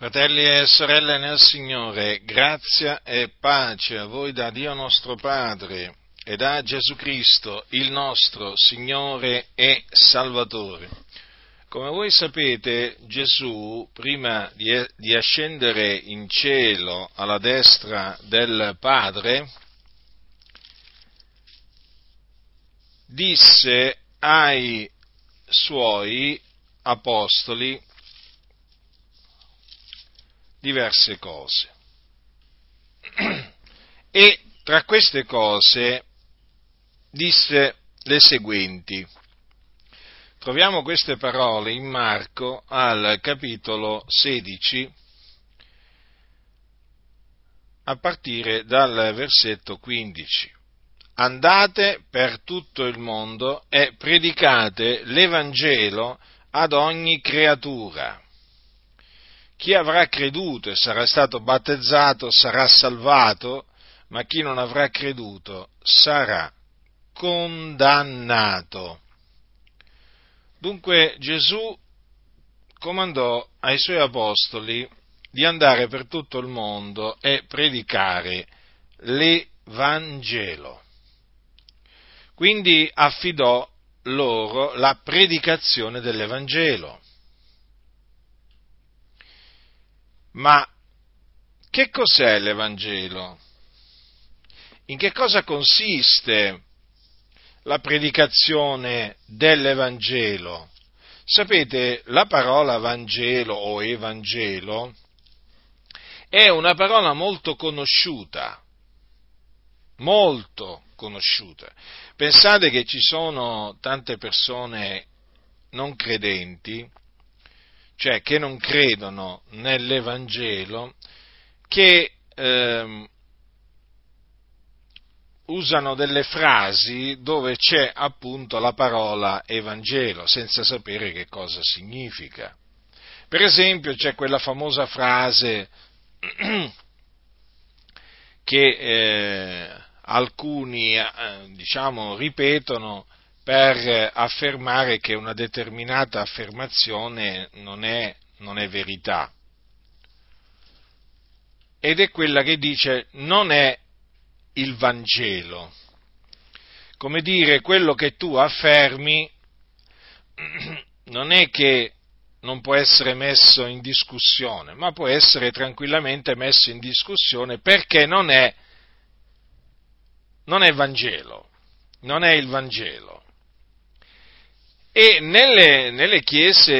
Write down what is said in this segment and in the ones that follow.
Fratelli e sorelle nel Signore, grazia e pace a voi da Dio nostro Padre e da Gesù Cristo, il nostro Signore e Salvatore. Come voi sapete, Gesù, prima di, ascendere in cielo alla destra del Padre, disse ai suoi apostoli diverse cose. E tra queste cose disse le seguenti. Troviamo queste parole in Marco al capitolo 16 a partire dal versetto 15. Andate per tutto il mondo e predicate l'Evangelo ad ogni creatura chi avrà creduto e sarà stato battezzato sarà salvato, ma chi non avrà creduto sarà condannato. Dunque Gesù comandò ai suoi apostoli di andare per tutto il mondo e predicare l'Evangelo. Quindi affidò loro la predicazione dell'Evangelo. Ma che cos'è l'Evangelo? In che cosa consiste la predicazione dell'Evangelo? Sapete, la parola Vangelo o Evangelo è una parola molto conosciuta, molto conosciuta. Pensate che ci sono tante persone non credenti cioè che non credono nell'Evangelo, che eh, usano delle frasi dove c'è appunto la parola Evangelo, senza sapere che cosa significa. Per esempio c'è quella famosa frase che eh, alcuni eh, diciamo, ripetono per affermare che una determinata affermazione non è, non è verità. Ed è quella che dice non è il Vangelo. Come dire, quello che tu affermi non è che non può essere messo in discussione, ma può essere tranquillamente messo in discussione perché non è, non è Vangelo, non è il Vangelo. E nelle, nelle, chiese,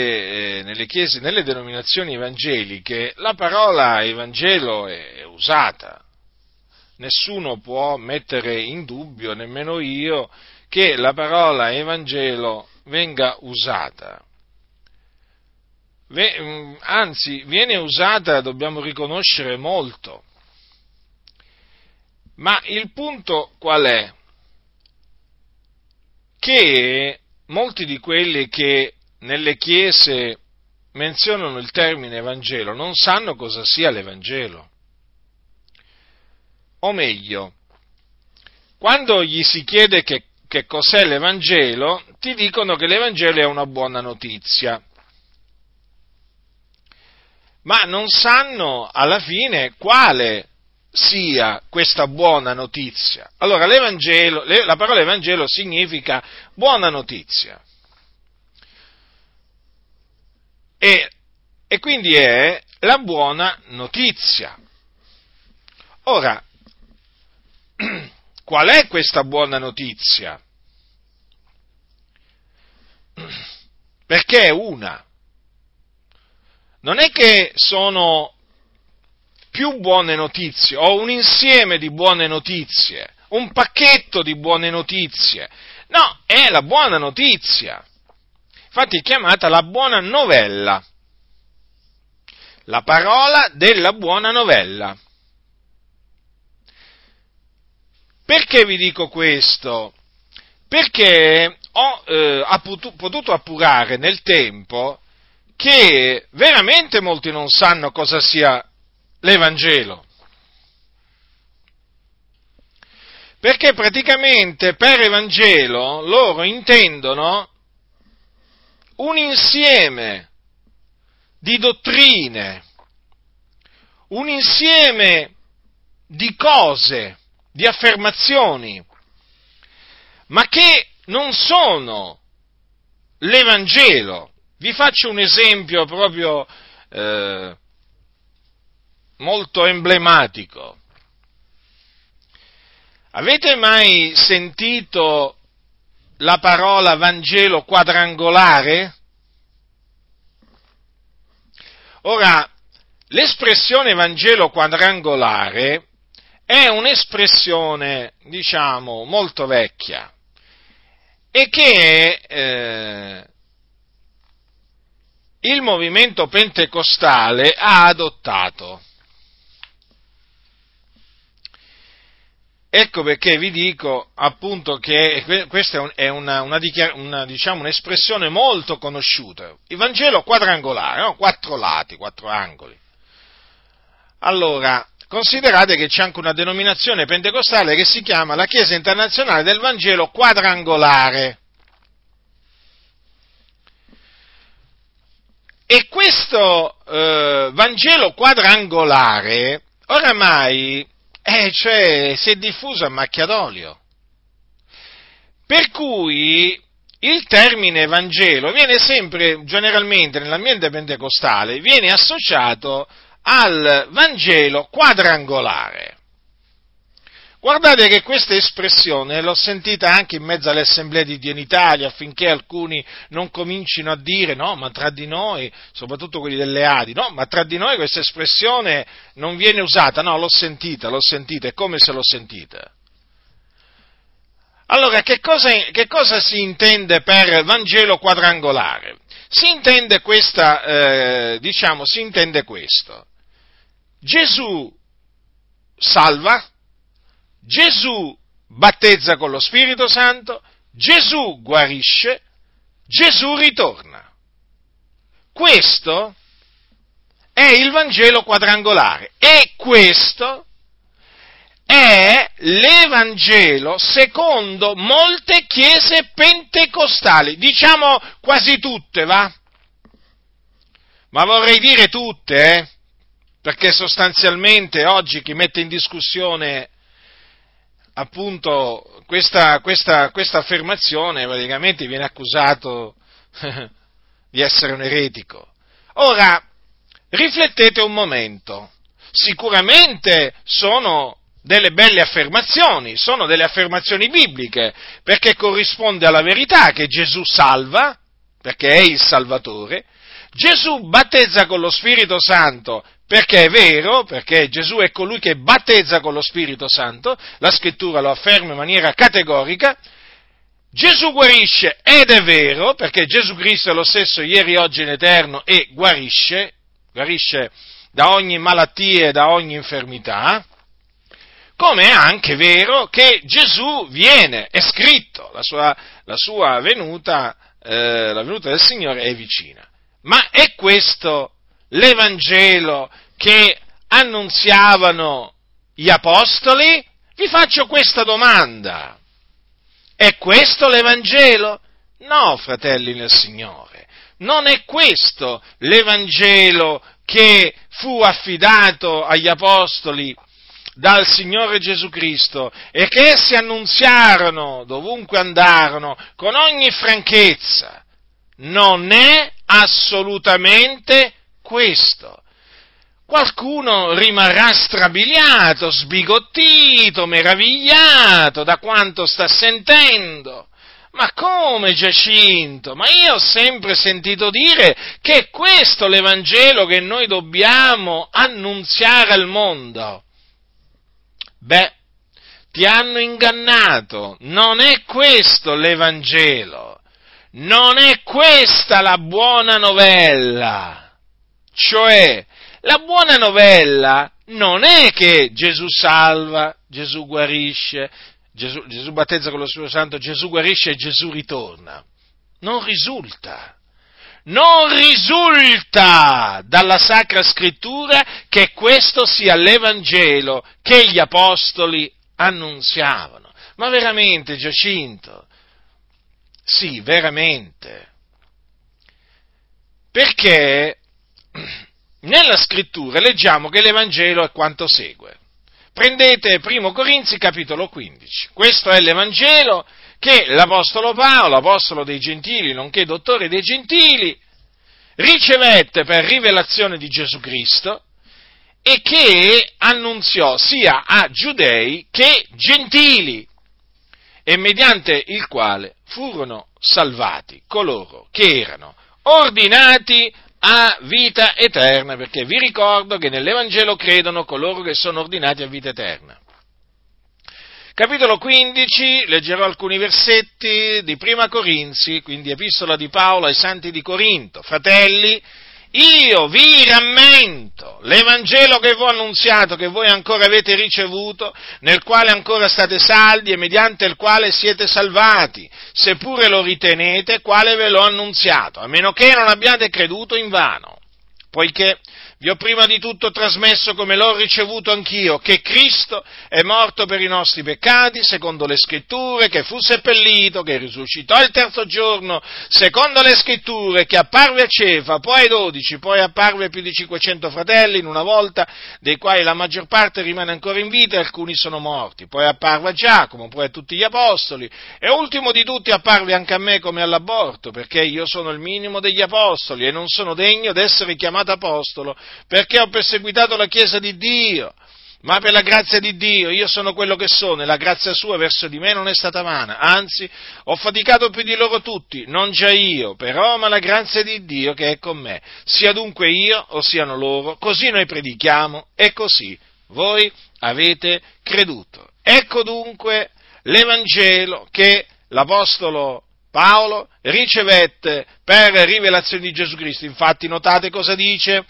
eh, nelle, chiese, nelle denominazioni evangeliche, la parola Evangelo è usata. Nessuno può mettere in dubbio, nemmeno io, che la parola Evangelo venga usata. Mm, anzi, viene usata, dobbiamo riconoscere, molto. Ma il punto qual è? Che molti di quelli che nelle chiese menzionano il termine Vangelo non sanno cosa sia l'Evangelo. O meglio, quando gli si chiede che, che cos'è l'Evangelo, ti dicono che l'Evangelo è una buona notizia. Ma non sanno alla fine quale sia questa buona notizia. Allora, la parola Evangelo significa buona notizia. E, e quindi è la buona notizia. Ora, qual è questa buona notizia? Perché è una. Non è che sono più buone notizie, o un insieme di buone notizie, un pacchetto di buone notizie. No, è la buona notizia. Infatti è chiamata la buona novella. La parola della buona novella. Perché vi dico questo? Perché ho eh, potuto appurare nel tempo che veramente molti non sanno cosa sia l'Evangelo. Perché praticamente per Evangelo loro intendono un insieme di dottrine, un insieme di cose, di affermazioni, ma che non sono l'Evangelo. Vi faccio un esempio proprio eh, molto emblematico. Avete mai sentito la parola Vangelo quadrangolare? Ora, l'espressione Vangelo quadrangolare è un'espressione, diciamo, molto vecchia e che eh, il movimento pentecostale ha adottato. Ecco perché vi dico appunto che questa è una, una, una, diciamo, un'espressione molto conosciuta. Il Vangelo quadrangolare, no? quattro lati, quattro angoli. Allora, considerate che c'è anche una denominazione pentecostale che si chiama la Chiesa internazionale del Vangelo quadrangolare. E questo eh, Vangelo quadrangolare oramai eh, cioè, si è diffuso a macchia d'olio. Per cui il termine Vangelo viene sempre, generalmente nell'ambiente pentecostale, viene associato al Vangelo quadrangolare. Guardate che questa espressione l'ho sentita anche in mezzo alle assemblee di Dio in Italia affinché alcuni non comincino a dire no, ma tra di noi, soprattutto quelli delle Adi, no, ma tra di noi questa espressione non viene usata, no, l'ho sentita, l'ho sentita, è come se l'ho sentita. Allora, che cosa, che cosa si intende per Vangelo quadrangolare? Si intende questa, eh, diciamo, si intende questo. Gesù salva, Gesù battezza con lo Spirito Santo, Gesù guarisce, Gesù ritorna. Questo è il Vangelo quadrangolare e questo è l'Evangelo secondo molte chiese pentecostali, diciamo quasi tutte, va? Ma vorrei dire tutte, eh? Perché sostanzialmente oggi chi mette in discussione appunto questa, questa, questa affermazione praticamente viene accusato di essere un eretico. Ora, riflettete un momento. Sicuramente sono delle belle affermazioni, sono delle affermazioni bibliche, perché corrisponde alla verità che Gesù salva, perché è il Salvatore, Gesù battezza con lo Spirito Santo perché è vero, perché Gesù è colui che battezza con lo Spirito Santo, la scrittura lo afferma in maniera categorica, Gesù guarisce ed è vero, perché Gesù Cristo è lo stesso ieri, oggi in eterno e guarisce, guarisce da ogni malattia e da ogni infermità, come è anche vero che Gesù viene, è scritto, la sua, la sua venuta, eh, la venuta del Signore è vicina. Ma è questo l'Evangelo che annunziavano gli apostoli? Vi faccio questa domanda. È questo l'Evangelo? No, fratelli nel Signore, non è questo l'Evangelo che fu affidato agli apostoli dal Signore Gesù Cristo e che essi annunziarono dovunque andarono con ogni franchezza. Non è assolutamente questo. Qualcuno rimarrà strabiliato, sbigottito, meravigliato da quanto sta sentendo. Ma come Giacinto? Ma io ho sempre sentito dire che è questo l'Evangelo che noi dobbiamo annunziare al mondo. Beh, ti hanno ingannato, non è questo l'Evangelo, non è questa la buona novella. Cioè, la buona novella non è che Gesù salva, Gesù guarisce, Gesù, Gesù battezza con lo Spirito Santo, Gesù guarisce e Gesù ritorna. Non risulta. Non risulta dalla Sacra Scrittura che questo sia l'Evangelo che gli Apostoli annunziavano. Ma veramente, Giacinto? Sì, veramente. Perché nella scrittura leggiamo che l'Evangelo è quanto segue. Prendete 1 Corinzi capitolo 15. Questo è l'Evangelo che l'Apostolo Paolo, apostolo dei gentili, nonché dottore dei gentili, ricevette per rivelazione di Gesù Cristo e che annunziò sia a giudei che gentili e mediante il quale furono salvati coloro che erano ordinati a vita eterna, perché vi ricordo che nell'Evangelo credono coloro che sono ordinati a vita eterna. Capitolo 15, leggerò alcuni versetti di Prima Corinzi, quindi epistola di Paolo ai santi di Corinto. Fratelli, io vi rammento l'Evangelo che vi ho annunziato, che voi ancora avete ricevuto, nel quale ancora state saldi e mediante il quale siete salvati, seppure lo ritenete, quale ve l'ho annunziato, a meno che non abbiate creduto in vano. Poiché vi ho prima di tutto trasmesso come l'ho ricevuto anch'io, che Cristo è morto per i nostri peccati, secondo le scritture, che fu seppellito, che risuscitò il terzo giorno, secondo le scritture, che apparve a Cefa, poi ai dodici, poi apparve più di 500 fratelli in una volta, dei quali la maggior parte rimane ancora in vita e alcuni sono morti, poi apparve a Giacomo, poi a tutti gli apostoli, e ultimo di tutti apparve anche a me come all'aborto, perché io sono il minimo degli apostoli e non sono degno d'essere chiamato apostolo, perché ho perseguitato la Chiesa di Dio, ma per la grazia di Dio io sono quello che sono e la grazia sua verso di me non è stata vana, anzi ho faticato più di loro tutti, non già io, però ma la grazia di Dio che è con me, sia dunque io o siano loro, così noi predichiamo e così voi avete creduto. Ecco dunque l'Evangelo che l'Apostolo Paolo ricevette per rivelazione di Gesù Cristo. Infatti notate cosa dice?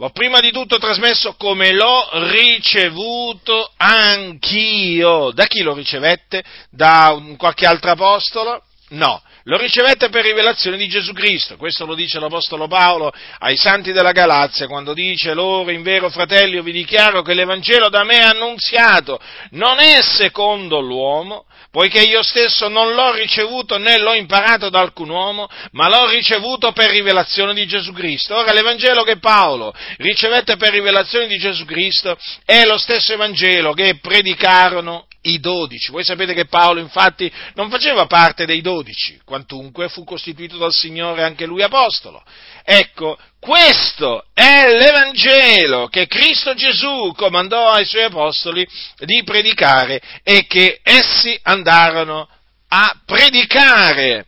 L'ho prima di tutto trasmesso come l'ho ricevuto anch'io. Da chi lo ricevette? Da qualche altro apostolo? No, lo ricevette per rivelazione di Gesù Cristo. Questo lo dice l'Apostolo Paolo ai santi della Galazia, quando dice loro, in vero fratelli, io vi dichiaro che l'Evangelo da me annunziato non è secondo l'uomo, poiché io stesso non l'ho ricevuto né l'ho imparato da alcun uomo, ma l'ho ricevuto per rivelazione di Gesù Cristo. Ora l'Evangelo che Paolo ricevette per rivelazione di Gesù Cristo è lo stesso Evangelo che predicarono i dodici. Voi sapete che Paolo infatti non faceva parte dei dodici, quantunque fu costituito dal Signore anche lui apostolo. Ecco, questo è l'Evangelo che Cristo Gesù comandò ai suoi apostoli di predicare e che essi andarono a predicare.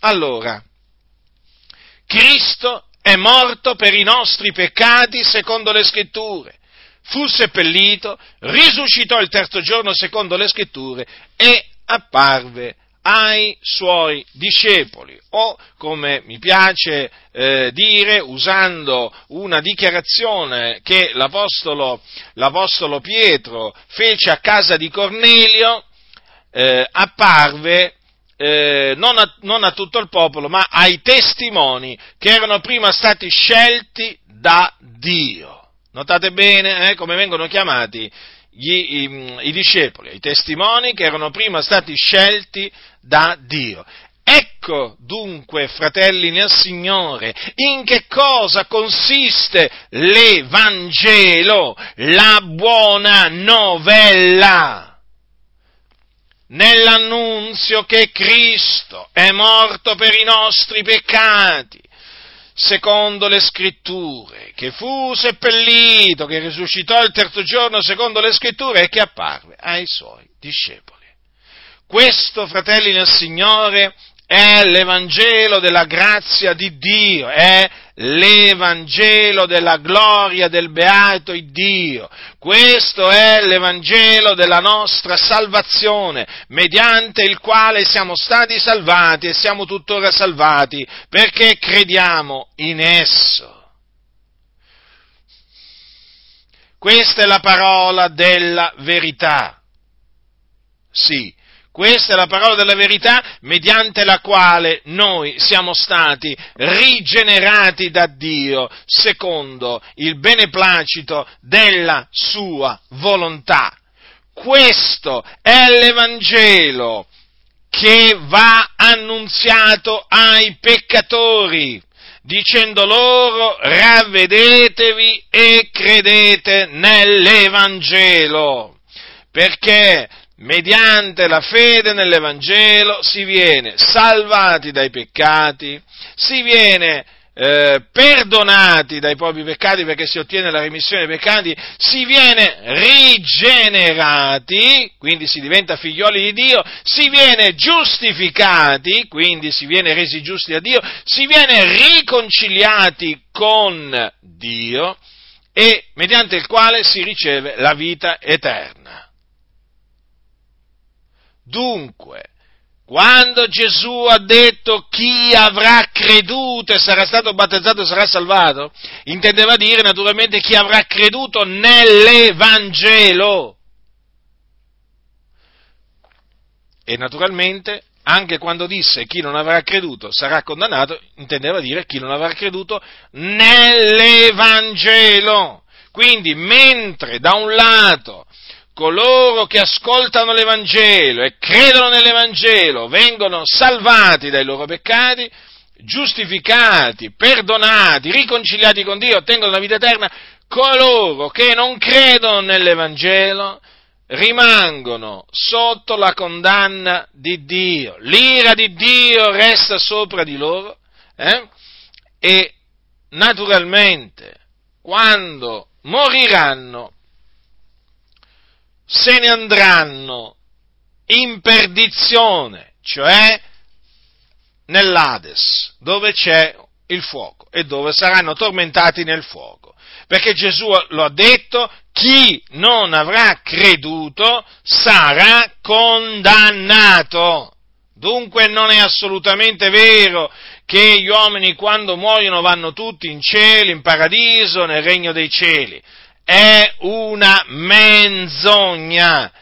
Allora, Cristo è morto per i nostri peccati secondo le scritture fu seppellito, risuscitò il terzo giorno secondo le scritture e apparve ai suoi discepoli. O come mi piace eh, dire usando una dichiarazione che l'apostolo, l'apostolo, Pietro fece a casa di Cornelio eh, apparve eh, non, a, non a tutto il popolo ma ai testimoni che erano prima stati scelti da Dio Notate bene eh, come vengono chiamati gli, i, i discepoli, i testimoni che erano prima stati scelti da Dio. Ecco dunque, fratelli nel Signore, in che cosa consiste l'Evangelo, la buona novella. Nell'annunzio che Cristo è morto per i nostri peccati secondo le scritture, che fu seppellito, che risuscitò il terzo giorno secondo le scritture e che apparve ai suoi discepoli. Questo, fratelli nel Signore, è l'Evangelo della grazia di Dio, è l'Evangelo della gloria del beato Dio. Questo è l'Evangelo della nostra salvazione, mediante il quale siamo stati salvati e siamo tuttora salvati, perché crediamo in esso. Questa è la parola della verità. Sì, questa è la parola della verità mediante la quale noi siamo stati rigenerati da Dio secondo il beneplacito della sua volontà. Questo è l'Evangelo che va annunziato ai peccatori dicendo loro ravvedetevi e credete nell'Evangelo, perché mediante la fede nell'Evangelo si viene salvati dai peccati, si viene eh, perdonati dai propri peccati perché si ottiene la remissione dei peccati, si viene rigenerati, quindi si diventa figlioli di Dio, si viene giustificati, quindi si viene resi giusti a Dio, si viene riconciliati con Dio e mediante il quale si riceve la vita eterna. Dunque, quando Gesù ha detto chi avrà creduto e sarà stato battezzato sarà salvato, intendeva dire naturalmente chi avrà creduto nell'Evangelo. E naturalmente anche quando disse chi non avrà creduto sarà condannato, intendeva dire chi non avrà creduto nell'Evangelo. Quindi mentre da un lato coloro che ascoltano l'Evangelo e credono nell'Evangelo vengono salvati dai loro peccati, giustificati, perdonati, riconciliati con Dio, ottengono la vita eterna, coloro che non credono nell'Evangelo rimangono sotto la condanna di Dio, l'ira di Dio resta sopra di loro eh? e naturalmente quando moriranno se ne andranno in perdizione, cioè nell'Ades, dove c'è il fuoco e dove saranno tormentati nel fuoco. Perché Gesù lo ha detto, chi non avrà creduto sarà condannato. Dunque non è assolutamente vero che gli uomini quando muoiono vanno tutti in cielo, in paradiso, nel regno dei cieli è una menzogna.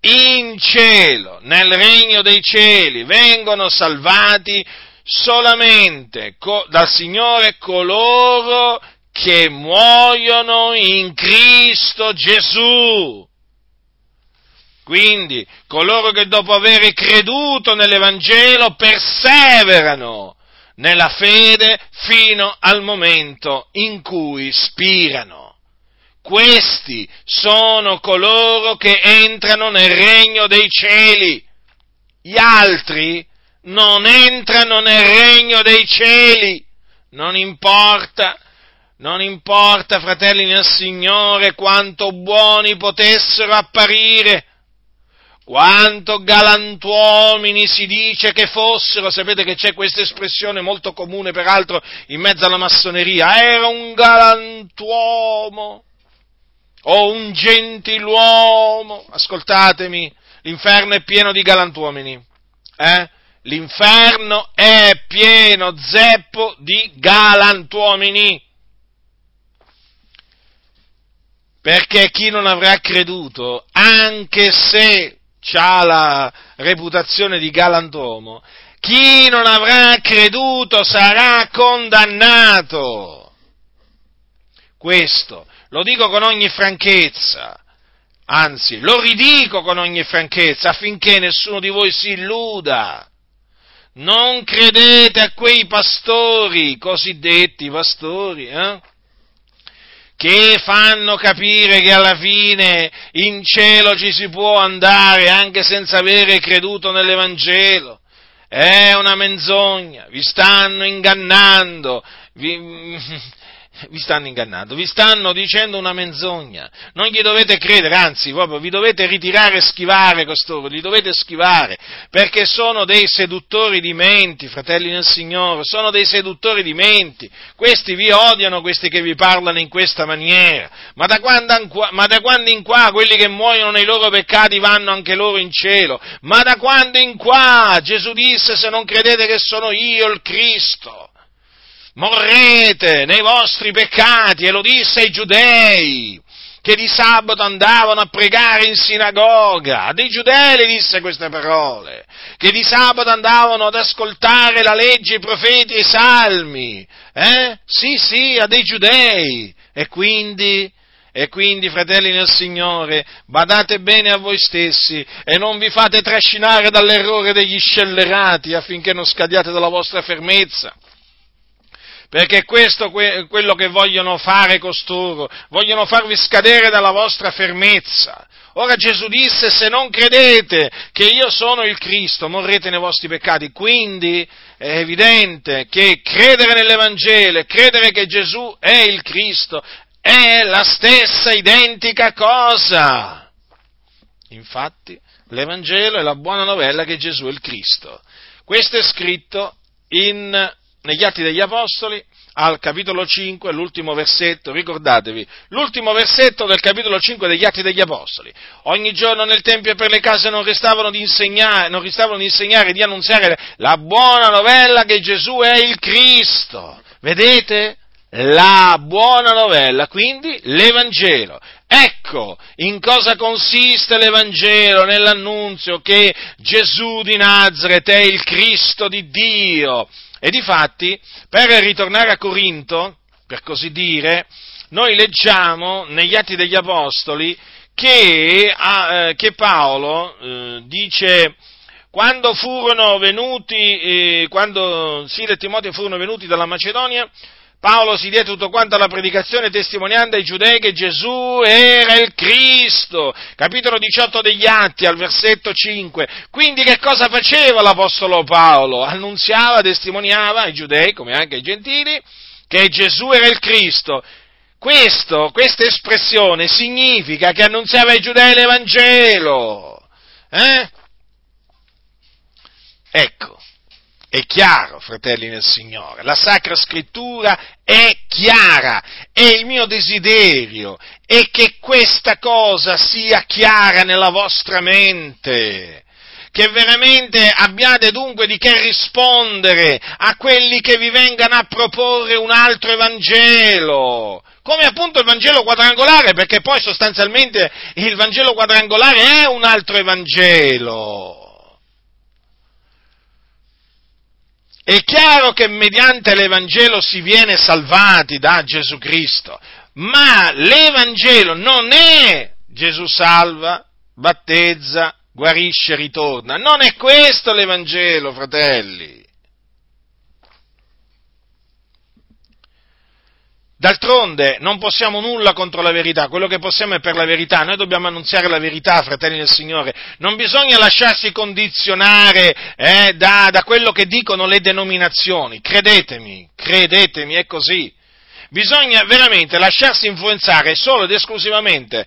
In cielo, nel regno dei cieli, vengono salvati solamente dal Signore coloro che muoiono in Cristo Gesù. Quindi coloro che dopo aver creduto nell'Evangelo perseverano nella fede fino al momento in cui spirano. Questi sono coloro che entrano nel regno dei cieli. Gli altri non entrano nel regno dei cieli. Non importa, non importa, fratelli nel Signore, quanto buoni potessero apparire, quanto galantuomini si dice che fossero, sapete che c'è questa espressione molto comune peraltro in mezzo alla massoneria, era un galantuomo, o un gentiluomo, ascoltatemi, l'inferno è pieno di galantuomini, eh? L'inferno è pieno zeppo di galantuomini. Perché chi non avrà creduto, anche se ha la reputazione di galantuomo, chi non avrà creduto sarà condannato. Questo lo dico con ogni franchezza, anzi, lo ridico con ogni franchezza affinché nessuno di voi si illuda. Non credete a quei pastori, cosiddetti pastori, eh? che fanno capire che alla fine in cielo ci si può andare anche senza avere creduto nell'Evangelo. È una menzogna, vi stanno ingannando, vi, vi stanno ingannando, vi stanno dicendo una menzogna, non gli dovete credere, anzi, proprio vi dovete ritirare e schivare costoro, li dovete schivare, perché sono dei seduttori di menti, fratelli nel Signore, sono dei seduttori di menti, questi vi odiano, questi che vi parlano in questa maniera, ma da quando in qua quelli che muoiono nei loro peccati vanno anche loro in cielo, ma da quando in qua Gesù disse se non credete che sono io il Cristo, morrete nei vostri peccati, e lo disse ai giudei, che di sabato andavano a pregare in sinagoga, a dei giudei le disse queste parole, che di sabato andavano ad ascoltare la legge, i profeti e i salmi, eh? Sì, sì, a dei giudei, e quindi e quindi, fratelli nel Signore, badate bene a voi stessi e non vi fate trascinare dall'errore degli scellerati affinché non scadiate dalla vostra fermezza perché questo è quello che vogliono fare costoro, vogliono farvi scadere dalla vostra fermezza. Ora Gesù disse, se non credete che io sono il Cristo, morrete nei vostri peccati. Quindi è evidente che credere nell'Evangelo credere che Gesù è il Cristo è la stessa identica cosa. Infatti, l'Evangelo è la buona novella che Gesù è il Cristo. Questo è scritto in, negli Atti degli Apostoli, al capitolo 5, l'ultimo versetto, ricordatevi, l'ultimo versetto del capitolo 5 degli Atti degli Apostoli. Ogni giorno nel Tempio e per le case non restavano di insegnare, non restavano di insegnare, di annunziare la buona novella che Gesù è il Cristo. Vedete? La buona novella, quindi l'Evangelo. Ecco in cosa consiste l'Evangelo nell'annunzio che Gesù di Nazareth è il Cristo di Dio e difatti, per ritornare a Corinto, per così dire, noi leggiamo negli Atti degli Apostoli che, eh, che Paolo eh, dice quando furono venuti, eh, quando Sile e Timoteo furono venuti dalla Macedonia, Paolo si diede tutto quanto alla predicazione testimoniando ai giudei che Gesù era il Cristo. Capitolo 18 degli Atti, al versetto 5. Quindi che cosa faceva l'Apostolo Paolo? Annunziava, testimoniava ai giudei, come anche ai gentili, che Gesù era il Cristo. Questo, questa espressione significa che annunziava ai giudei l'Evangelo. Eh? Ecco, è chiaro, fratelli nel Signore, la Sacra Scrittura è chiara e il mio desiderio è che questa cosa sia chiara nella vostra mente che veramente abbiate dunque di che rispondere a quelli che vi vengano a proporre un altro Evangelo, come appunto il Vangelo quadrangolare, perché poi sostanzialmente il Vangelo quadrangolare è un altro Evangelo. È chiaro che mediante l'Evangelo si viene salvati da Gesù Cristo, ma l'Evangelo non è Gesù salva, battezza, guarisce, ritorna. Non è questo l'Evangelo, fratelli. D'altronde non possiamo nulla contro la verità, quello che possiamo è per la verità, noi dobbiamo annunziare la verità, fratelli del Signore, non bisogna lasciarsi condizionare eh, da, da quello che dicono le denominazioni, credetemi, credetemi, è così. Bisogna veramente lasciarsi influenzare solo ed esclusivamente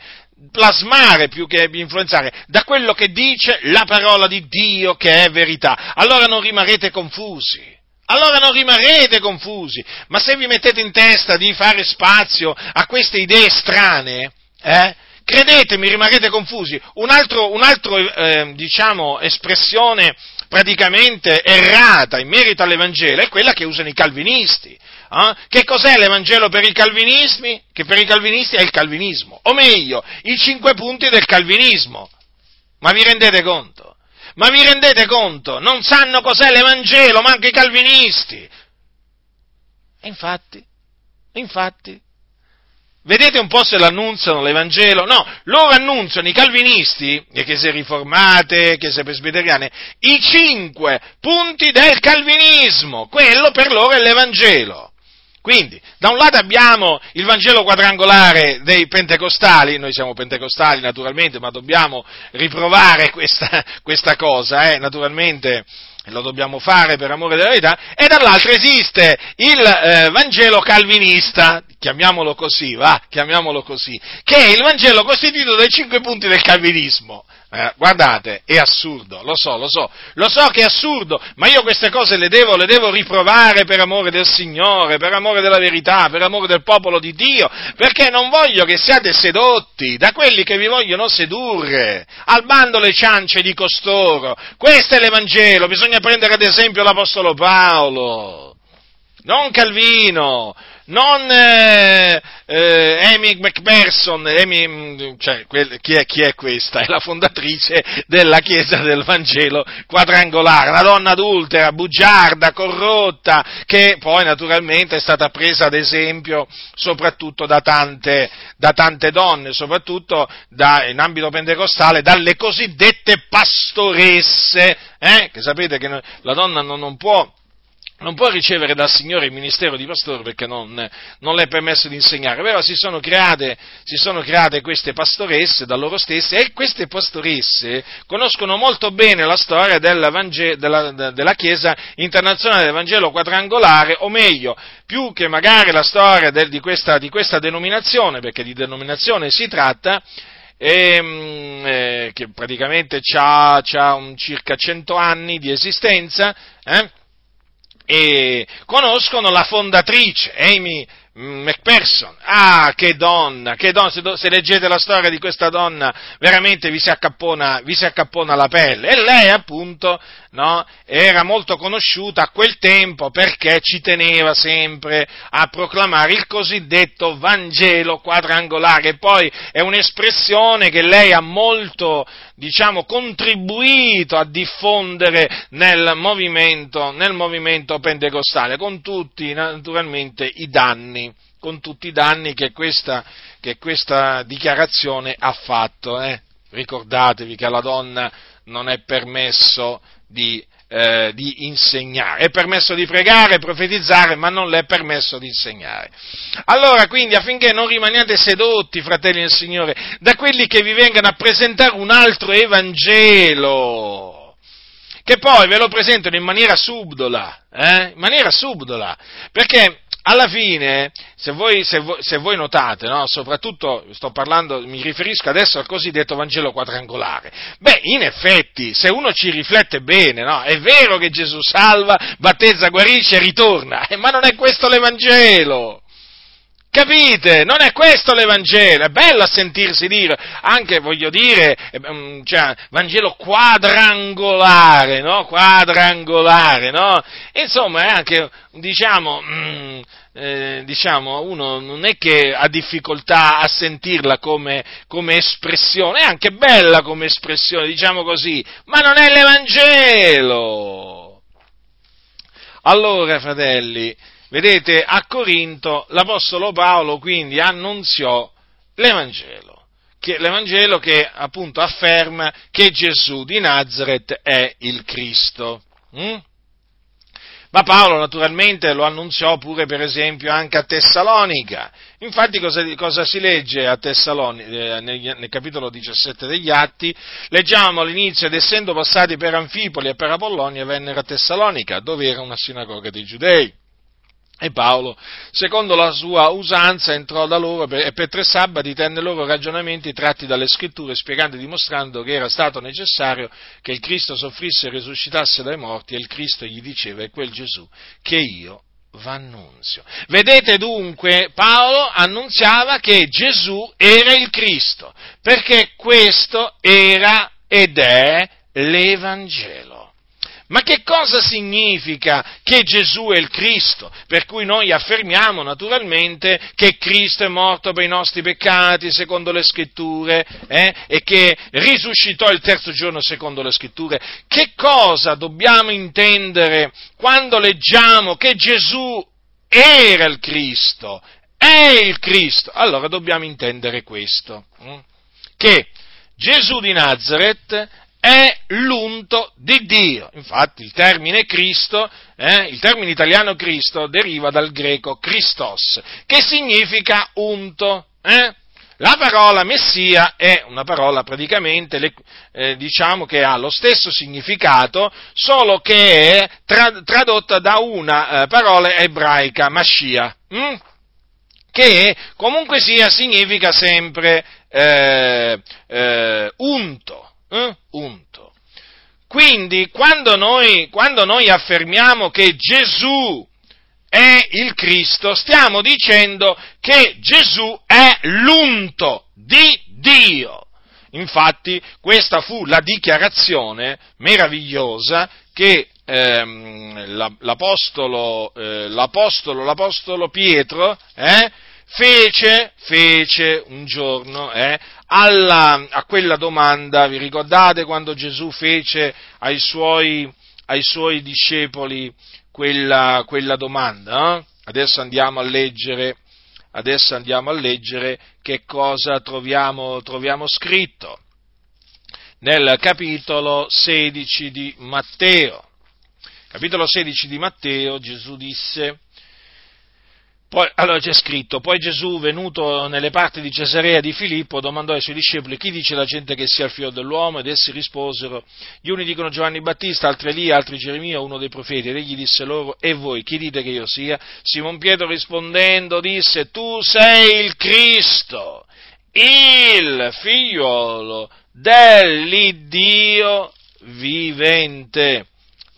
plasmare più che influenzare da quello che dice la parola di Dio che è verità. Allora non rimarrete confusi allora non rimarrete confusi. Ma se vi mettete in testa di fare spazio a queste idee strane, eh, credetemi, rimarrete confusi. Un altro, un altro eh, diciamo, espressione praticamente errata in merito all'Evangelo è quella che usano i calvinisti. Eh? Che cos'è l'Evangelo per i calvinismi? Che per i calvinisti è il calvinismo, o meglio, i cinque punti del calvinismo. Ma vi rendete conto? Ma vi rendete conto? Non sanno cos'è l'Evangelo, ma anche i calvinisti. E infatti, infatti, vedete un po' se l'annunziano l'Evangelo? No, loro annunziano i calvinisti, e chiese riformate, chiese presbiteriane, i cinque punti del calvinismo. Quello per loro è l'Evangelo. Quindi, da un lato abbiamo il Vangelo quadrangolare dei pentecostali, noi siamo pentecostali naturalmente, ma dobbiamo riprovare questa, questa cosa, eh, naturalmente lo dobbiamo fare per amore della verità, e dall'altro esiste il eh, Vangelo calvinista, chiamiamolo così, va, chiamiamolo così, che è il Vangelo costituito dai cinque punti del calvinismo. Eh, guardate, è assurdo, lo so, lo so, lo so che è assurdo, ma io queste cose le devo, le devo riprovare per amore del Signore, per amore della verità, per amore del popolo di Dio, perché non voglio che siate sedotti da quelli che vi vogliono sedurre, al bando le ciance di costoro. Questo è l'Evangelo, bisogna prendere ad esempio l'Apostolo Paolo, non Calvino, non eh, eh, Amy McPherson, Amy, mm, cioè, quel, chi, è, chi, è, questa? È la fondatrice della Chiesa del Vangelo quadrangolare, una donna adultera, bugiarda, corrotta, che poi naturalmente è stata presa ad esempio soprattutto da tante, da tante donne, soprattutto da, in ambito pentecostale, dalle cosiddette pastoresse, eh? che sapete che la donna non, non può non può ricevere dal Signore il ministero di pastore perché non, non le è permesso di insegnare, però si sono, create, si sono create queste pastoresse da loro stesse e queste pastoresse conoscono molto bene la storia della, della, della Chiesa internazionale del Vangelo quadrangolare, o meglio, più che magari la storia del, di, questa, di questa denominazione, perché di denominazione si tratta, e, ehm, eh, che praticamente ha circa 100 anni di esistenza, eh, e conoscono la fondatrice, Amy McPherson. Ah, che donna, che donna, se, se, leggete la storia di questa donna, veramente vi si accappona, vi si accappona la pelle. E lei, appunto, no, era molto conosciuta a quel tempo perché ci teneva sempre a proclamare il cosiddetto Vangelo quadrangolare. Poi è un'espressione che lei ha molto, diciamo, contribuito a diffondere nel movimento, nel movimento pentecostale, con tutti, naturalmente, i danni con tutti i danni che questa, che questa dichiarazione ha fatto. Eh? Ricordatevi che alla donna non è permesso di, eh, di, insegnare, è permesso di pregare, profetizzare, ma non le è permesso di insegnare. Allora, quindi, affinché non rimaniate sedotti, fratelli del Signore, da quelli che vi vengano a presentare un altro Evangelo, che poi ve lo presentano in maniera subdola, eh? in maniera subdola, perché alla fine, se voi, se voi, se voi notate, no, soprattutto parlando, mi riferisco adesso al cosiddetto Vangelo quadrangolare, beh, in effetti, se uno ci riflette bene, no, è vero che Gesù salva, battezza, guarisce e ritorna, eh, ma non è questo l'Evangelo. Capite? Non è questo l'Evangelo, è bello sentirsi dire, anche voglio dire, eh, mm, cioè, Vangelo quadrangolare, no? Quadrangolare, no? Insomma, è anche, diciamo, mm, eh, diciamo, uno non è che ha difficoltà a sentirla come, come espressione, è anche bella come espressione, diciamo così, ma non è l'Evangelo. Allora, fratelli, Vedete, a Corinto l'Apostolo Paolo quindi annunziò l'Evangelo, che, l'Evangelo che appunto afferma che Gesù di Nazareth è il Cristo. Mm? Ma Paolo naturalmente lo annunziò pure per esempio anche a Tessalonica. Infatti cosa, cosa si legge a Tessalonica, eh, nel, nel, capitolo 17 degli Atti? Leggiamo all'inizio ed essendo passati per Anfipoli e per Apollonia vennero a Tessalonica, dove era una sinagoga dei giudei. E Paolo, secondo la sua usanza, entrò da loro e per tre sabati tenne loro ragionamenti tratti dalle scritture, spiegando e dimostrando che era stato necessario che il Cristo soffrisse e risuscitasse dai morti, e il Cristo gli diceva, è quel Gesù che io v'annunzio. Vedete dunque, Paolo annunziava che Gesù era il Cristo, perché questo era ed è l'Evangelo. Ma che cosa significa che Gesù è il Cristo? Per cui noi affermiamo naturalmente che Cristo è morto per i nostri peccati secondo le scritture eh? e che risuscitò il terzo giorno secondo le scritture. Che cosa dobbiamo intendere quando leggiamo che Gesù era il Cristo? È il Cristo? Allora dobbiamo intendere questo, hm? che Gesù di Nazareth è l'unto di Dio. Infatti il termine Cristo, eh, il termine italiano Cristo deriva dal greco Christos, che significa unto. Eh? La parola Messia è una parola praticamente, eh, diciamo che ha lo stesso significato, solo che è tra- tradotta da una eh, parola ebraica, Mashiach, hm? che comunque sia significa sempre eh, eh unto eh? unto. Quindi quando noi, quando noi affermiamo che Gesù è il Cristo, stiamo dicendo che Gesù è l'unto di Dio. Infatti questa fu la dichiarazione meravigliosa che ehm, l'apostolo, eh, l'apostolo, l'apostolo, Pietro eh, fece, fece un giorno eh, alla, a quella domanda, vi ricordate quando Gesù fece ai suoi, ai suoi discepoli quella, quella domanda? Eh? Adesso andiamo leggere, adesso andiamo a leggere che cosa troviamo, troviamo scritto nel capitolo 16 di Matteo. capitolo 16 di Matteo, Gesù disse, poi, allora c'è scritto, poi Gesù, venuto nelle parti di Cesarea di Filippo, domandò ai suoi discepoli chi dice la gente che sia il figlio dell'uomo ed essi risposero, gli uni dicono Giovanni Battista, altri Elia, altri Geremia, uno dei profeti, ed egli disse loro, e voi chi dite che io sia? Simon Pietro rispondendo disse, tu sei il Cristo, il figliuolo dell'Iddio vivente.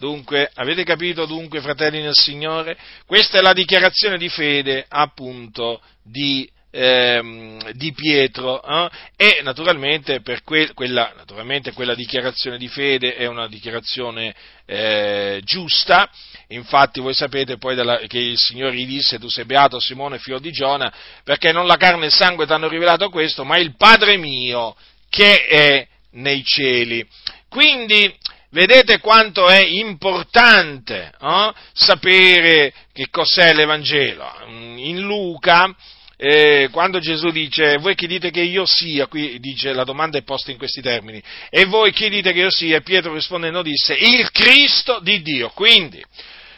Dunque, avete capito dunque, fratelli nel Signore? Questa è la dichiarazione di fede, appunto, di, ehm, di Pietro. Eh? E naturalmente, que- quella, naturalmente, quella, dichiarazione di fede è una dichiarazione eh, giusta. Infatti voi sapete poi della, che il Signore gli disse tu sei beato Simone figlio di Giona perché non la carne e il sangue ti hanno rivelato questo ma il Padre mio che è nei cieli. Quindi Vedete quanto è importante eh, sapere che cos'è l'Evangelo. In Luca, eh, quando Gesù dice, voi chi dite che io sia, qui dice, la domanda è posta in questi termini, e voi chi dite che io sia, Pietro rispondendo disse, il Cristo di Dio. Quindi,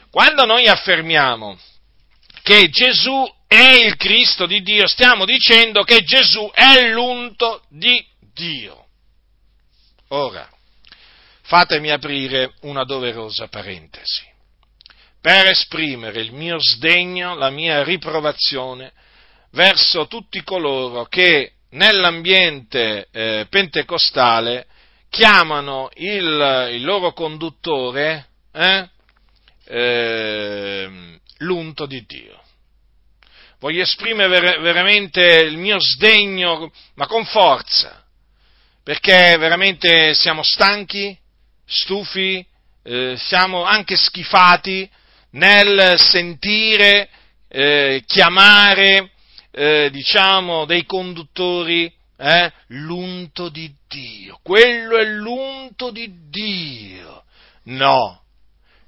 quando noi affermiamo che Gesù è il Cristo di Dio, stiamo dicendo che Gesù è l'unto di Dio. Ora, fatemi aprire una doverosa parentesi per esprimere il mio sdegno, la mia riprovazione verso tutti coloro che nell'ambiente eh, pentecostale chiamano il, il loro conduttore eh, eh, l'unto di Dio. Voglio esprimere ver- veramente il mio sdegno, ma con forza, perché veramente siamo stanchi stufi, eh, siamo anche schifati nel sentire eh, chiamare, eh, diciamo, dei conduttori eh, l'unto di Dio. Quello è l'unto di Dio. No,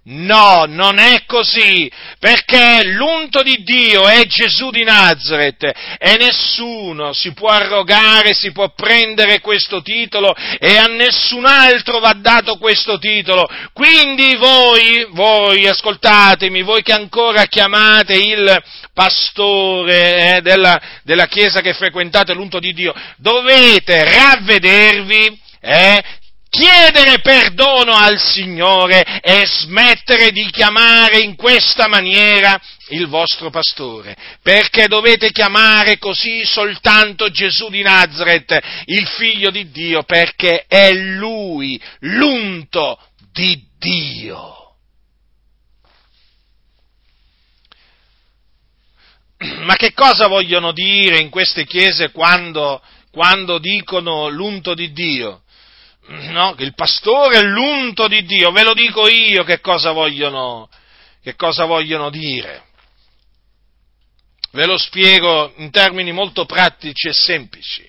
No, non è così, perché l'unto di Dio è Gesù di Nazareth e nessuno si può arrogare, si può prendere questo titolo e a nessun altro va dato questo titolo. Quindi voi, voi, ascoltatemi, voi che ancora chiamate il pastore eh, della, della chiesa che frequentate l'unto di Dio, dovete ravvedervi eh, chiedere perdono al Signore e smettere di chiamare in questa maniera il vostro pastore, perché dovete chiamare così soltanto Gesù di Nazareth, il figlio di Dio, perché è lui l'unto di Dio. Ma che cosa vogliono dire in queste chiese quando, quando dicono l'unto di Dio? No? il pastore è l'unto di Dio, ve lo dico io che cosa vogliono, che cosa vogliono dire. Ve lo spiego in termini molto pratici e semplici.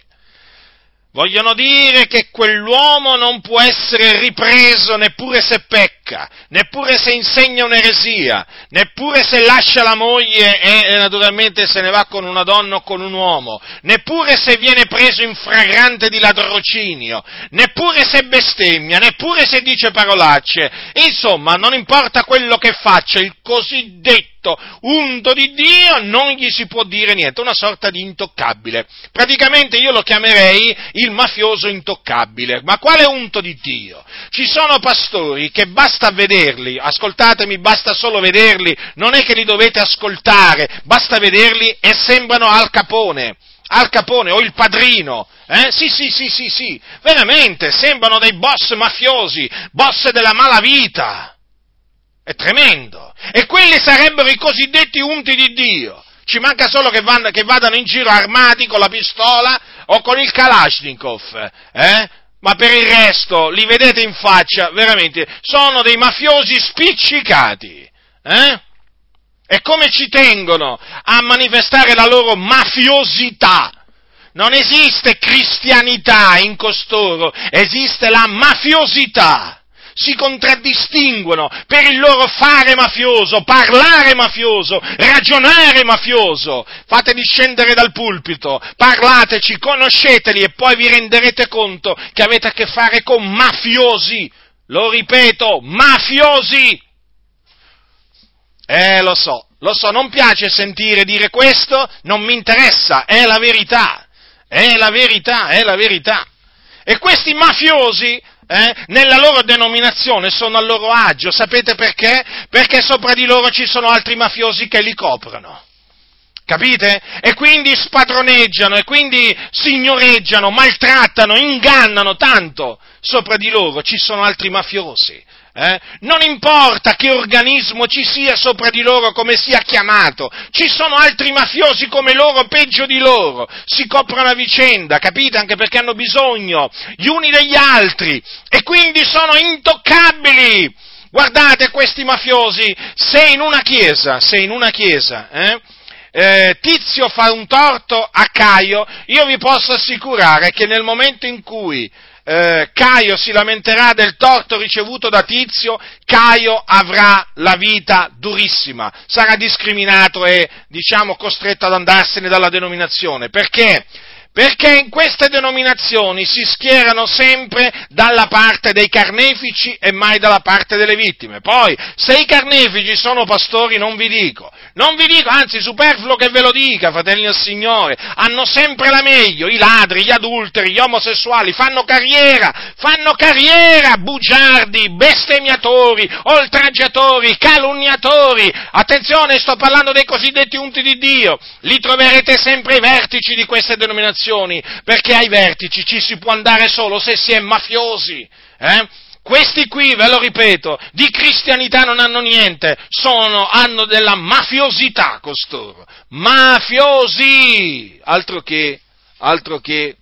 Vogliono dire che quell'uomo non può essere ripreso neppure se pecca, neppure se insegna un'eresia, neppure se lascia la moglie e, naturalmente se ne va con una donna o con un uomo, neppure se viene preso in fragrante di ladrocinio, neppure se bestemmia, neppure se dice parolacce. Insomma, non importa quello che faccia, il cosiddetto unto di Dio, non gli si può dire niente, una sorta di intoccabile. Praticamente io lo chiamerei il mafioso intoccabile. Ma quale unto di Dio? Ci sono pastori che basta vederli, ascoltatemi, basta solo vederli, non è che li dovete ascoltare, basta vederli e sembrano al capone. Al capone o il padrino, eh? Sì, sì, sì, sì, sì, veramente sembrano dei boss mafiosi, boss della malavita. È tremendo. E quelli sarebbero i cosiddetti unti di Dio. Ci manca solo che, vanno, che vadano in giro armati con la pistola o con il Kalashnikov, eh? Ma per il resto, li vedete in faccia, veramente, sono dei mafiosi spiccicati, eh? E come ci tengono a manifestare la loro mafiosità? Non esiste cristianità in costoro, esiste la mafiosità si contraddistinguono per il loro fare mafioso, parlare mafioso, ragionare mafioso. Fateli scendere dal pulpito, parlateci, conosceteli e poi vi renderete conto che avete a che fare con mafiosi. Lo ripeto, mafiosi. Eh, lo so, lo so, non piace sentire dire questo, non mi interessa, è la verità, è la verità, è la verità. E questi mafiosi eh, nella loro denominazione sono a loro agio, sapete perché? Perché sopra di loro ci sono altri mafiosi che li coprono. Capite? E quindi spadroneggiano, e quindi signoreggiano, maltrattano, ingannano tanto. Sopra di loro ci sono altri mafiosi. Eh? Non importa che organismo ci sia sopra di loro, come sia chiamato, ci sono altri mafiosi come loro, peggio di loro, si coprono a vicenda, capite? Anche perché hanno bisogno gli uni degli altri e quindi sono intoccabili. Guardate questi mafiosi, se in una chiesa, se in una chiesa, eh, eh, Tizio fa un torto a Caio, io vi posso assicurare che nel momento in cui eh, Caio si lamenterà del torto ricevuto da Tizio, Caio avrà la vita durissima, sarà discriminato e, diciamo, costretto ad andarsene dalla denominazione. Perché? Perché in queste denominazioni si schierano sempre dalla parte dei carnefici e mai dalla parte delle vittime. Poi, se i carnefici sono pastori, non vi dico, non vi dico, anzi, superfluo che ve lo dica, fratelli del Signore, hanno sempre la meglio, i ladri, gli adulteri, gli omosessuali, fanno carriera, fanno carriera, bugiardi, bestemmiatori, oltraggiatori, calunniatori. Attenzione, sto parlando dei cosiddetti unti di Dio, li troverete sempre ai vertici di queste denominazioni organizzazioni, perché ai vertici ci si può andare solo se si è mafiosi. Eh? Questi qui, ve lo ripeto, di cristianità non hanno niente, sono, hanno della mafiosità costoro. Mafiosi! Altro che, altro che.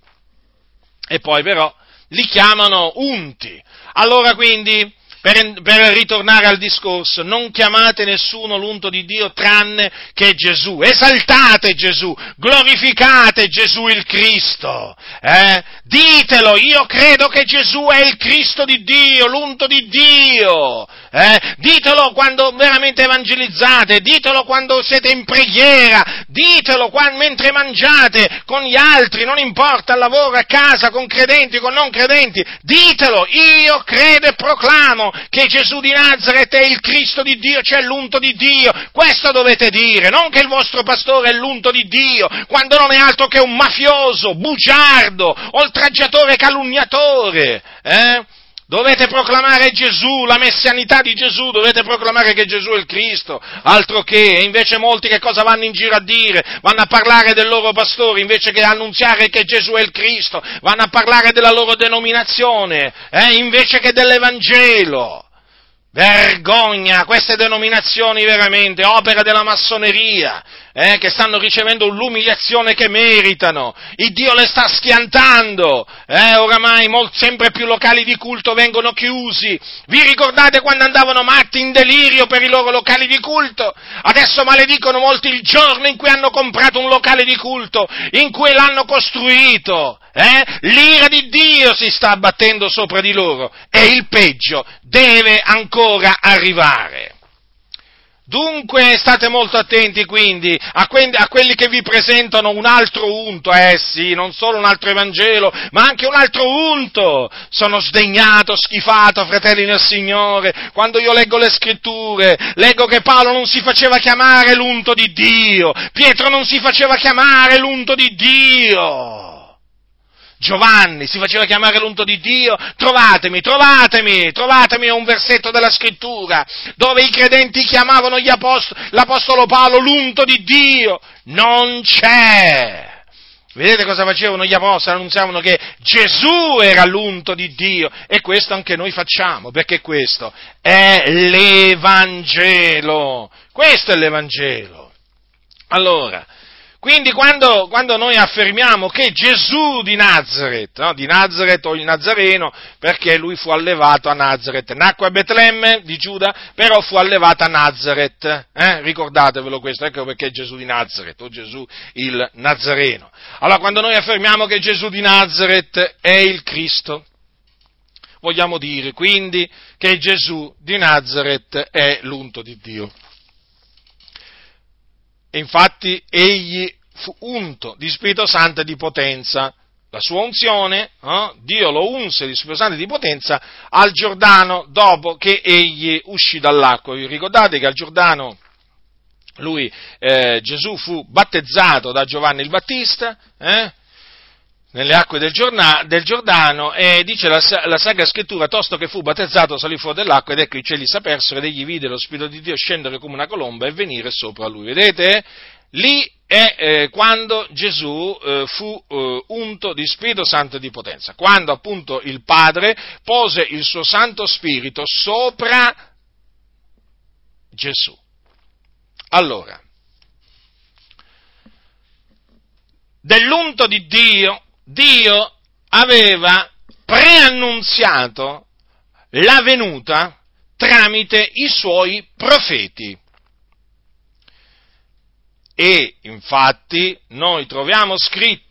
E poi però li chiamano unti. Allora quindi, per, per, ritornare al discorso, non chiamate nessuno l'unto di Dio tranne che Gesù. Esaltate Gesù, glorificate Gesù il Cristo. Eh? Ditelo, io credo che Gesù è il Cristo di Dio, l'unto di Dio. Eh? Ditelo quando veramente evangelizzate, ditelo quando siete in preghiera, ditelo quando, mentre mangiate con gli altri, non importa al lavoro, a casa, con credenti, con non credenti. Ditelo, io credo e proclamo che Gesù di Nazareth è il Cristo di Dio, cioè l'unto di Dio. Questo dovete dire, non che il vostro pastore è l'unto di Dio, quando non è altro che un mafioso, bugiardo, oltraggiatore, calunniatore. Eh? Dovete proclamare Gesù, la messianità di Gesù, dovete proclamare che Gesù è il Cristo, altro che, e invece molti che cosa vanno in giro a dire? Vanno a parlare del loro pastore invece che annunziare che Gesù è il Cristo, vanno a parlare della loro denominazione, eh, invece che dell'Evangelo. Vergogna, queste denominazioni veramente, opera della massoneria, eh, che stanno ricevendo l'umiliazione che meritano. Il Dio le sta schiantando, eh, oramai molti, sempre più locali di culto vengono chiusi. Vi ricordate quando andavano matti in delirio per i loro locali di culto? Adesso maledicono molti il giorno in cui hanno comprato un locale di culto, in cui l'hanno costruito. Eh? L'ira di Dio si sta abbattendo sopra di loro e il peggio deve ancora arrivare. Dunque state molto attenti quindi a, que- a, quelli che vi presentano un altro unto, eh sì, non solo un altro Evangelo, ma anche un altro unto. Sono sdegnato, schifato, fratelli nel Signore, quando io leggo le scritture, leggo che Paolo non si faceva chiamare l'unto di Dio, Pietro non si faceva chiamare l'unto di Dio. Giovanni si faceva chiamare l'unto di Dio, trovatemi, trovatemi, trovatemi un versetto della scrittura dove i credenti chiamavano apostoli, l'apostolo Paolo l'unto di Dio. Non c'è. Vedete cosa facevano gli apostoli? Annunziavano che Gesù era l'unto di Dio e questo anche noi facciamo, perché questo è l'Evangelo. Questo è l'Evangelo. Allora, quindi quando, quando, noi affermiamo che Gesù di Nazareth, no, di Nazareth o il Nazareno, perché lui fu allevato a Nazareth, nacque a Betlemme di Giuda, però fu allevato a Nazareth, eh? ricordatevelo questo, ecco perché Gesù di Nazareth o Gesù il Nazareno. Allora quando noi affermiamo che Gesù di Nazareth è il Cristo, vogliamo dire quindi che Gesù di Nazareth è l'unto di Dio. E infatti egli fu unto di Spirito Santo e di potenza. La sua unzione, eh, Dio lo unse di Spirito Santo e di potenza al Giordano dopo che egli uscì dall'acqua. Vi ricordate che al Giordano lui, eh, Gesù fu battezzato da Giovanni il Battista, eh, nelle acque del, Giordano, e dice la, la, Sacra Scrittura, tosto che fu battezzato salì fuori dell'acqua ed ecco i cieli s'apersero ed egli vide lo Spirito di Dio scendere come una colomba e venire sopra lui. Vedete? Lì è eh, quando Gesù eh, fu eh, unto di Spirito Santo e di potenza, quando appunto il Padre pose il suo Santo Spirito sopra Gesù. Allora, dell'unto di Dio Dio aveva preannunziato la venuta tramite i suoi profeti. E infatti noi troviamo scritto,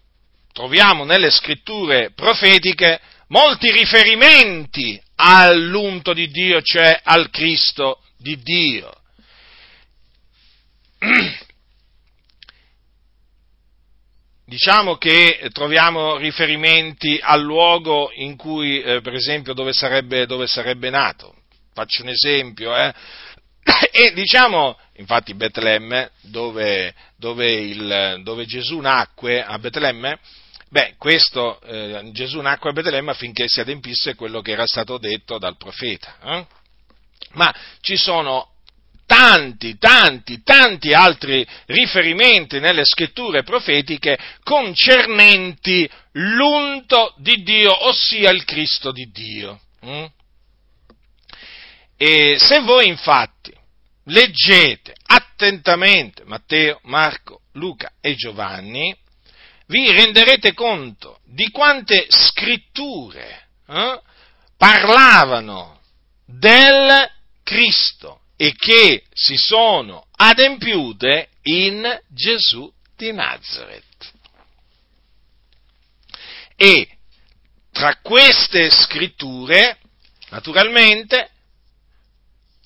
troviamo nelle scritture profetiche molti riferimenti all'unto di Dio, cioè al Cristo di Dio. Diciamo che troviamo riferimenti al luogo in cui, eh, per esempio, dove sarebbe, dove sarebbe, nato. Faccio un esempio, eh. E diciamo, infatti Betlemme, dove, dove, il, dove Gesù nacque a Betlemme, beh, questo, eh, Gesù nacque a Betlemme affinché si adempisse quello che era stato detto dal profeta. Eh? Ma ci sono tanti, tanti, tanti altri riferimenti nelle scritture profetiche concernenti l'unto di Dio, ossia il Cristo di Dio. Mm? E se voi infatti leggete attentamente Matteo, Marco, Luca e Giovanni, vi renderete conto di quante scritture eh, parlavano del Cristo e che si sono adempiute in Gesù di Nazareth. E tra queste scritture, naturalmente,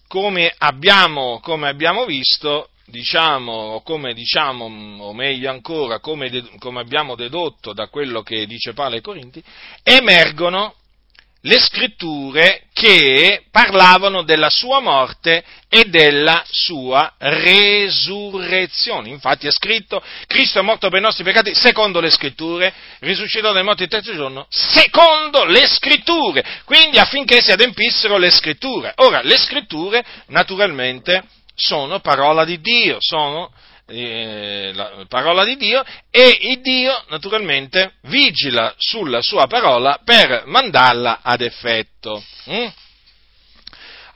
come abbiamo, come abbiamo visto, diciamo, come diciamo, o meglio ancora, come, come abbiamo dedotto da quello che dice Paolo ai Corinti, emergono le scritture che parlavano della sua morte e della sua resurrezione. Infatti è scritto, Cristo è morto per i nostri peccati secondo le scritture, risuscitò dai morti il terzo giorno secondo le scritture, quindi affinché si adempissero le scritture. Ora, le scritture naturalmente sono parola di Dio, sono eh, la parola di Dio e il Dio naturalmente vigila sulla sua parola per mandarla ad effetto. Mm?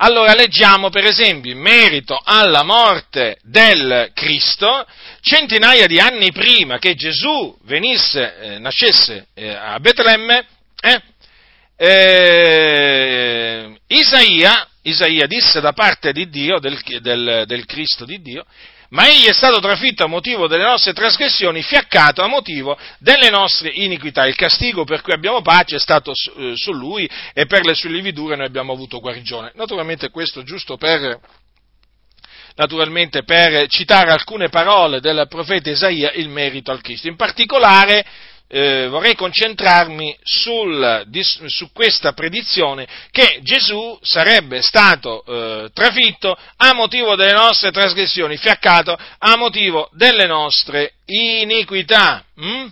Allora leggiamo per esempio in merito alla morte del Cristo, centinaia di anni prima che Gesù venisse, eh, nascesse eh, a Betlemme, eh, eh Isaia, Isaia, disse da parte di Dio, del, del, del Cristo di Dio, ma egli è stato trafitto a motivo delle nostre trasgressioni, fiaccato a motivo delle nostre iniquità. Il castigo per cui abbiamo pace è stato su, eh, lui e per le sue lividure noi abbiamo avuto guarigione. Naturalmente questo giusto per, naturalmente per citare alcune parole del profeta Isaia in merito al Cristo. In particolare eh, vorrei concentrarmi sul, su questa predizione che Gesù sarebbe stato eh, trafitto a motivo delle nostre trasgressioni, fiaccato a motivo delle nostre iniquità. Mm?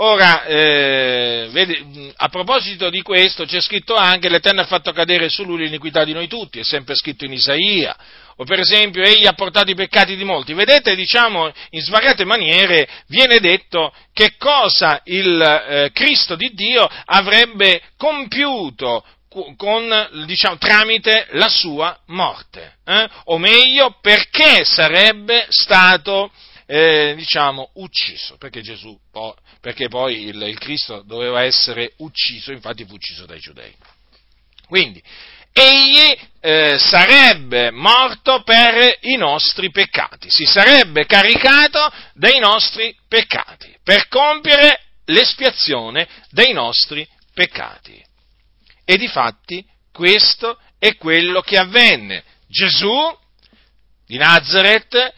Ora, eh, vedi, a proposito di questo c'è scritto anche l'Eterno ha fatto cadere su lui l'iniquità di noi tutti, è sempre scritto in Isaia, o per esempio egli ha portato i peccati di molti. Vedete, diciamo, in svariate maniere viene detto che cosa il eh, Cristo di Dio avrebbe compiuto con, diciamo, tramite la sua morte, eh? o meglio, perché sarebbe stato eh, diciamo, ucciso, perché Gesù, perché poi il, il Cristo doveva essere ucciso, infatti fu ucciso dai giudei. Quindi, egli eh, sarebbe morto per i nostri peccati, si sarebbe caricato dei nostri peccati, per compiere l'espiazione dei nostri peccati. E difatti questo è quello che avvenne. Gesù di Nazareth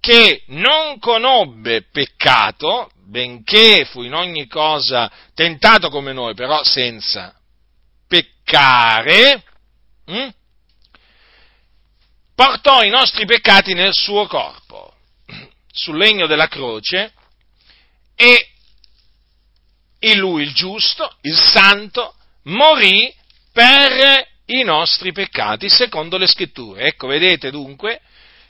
che non conobbe peccato, benché fu in ogni cosa tentato come noi, però senza peccare, hm? portò i nostri peccati nel suo corpo, sul legno della croce, e in lui il giusto, il santo, morì per i nostri peccati, secondo le scritture. Ecco, vedete dunque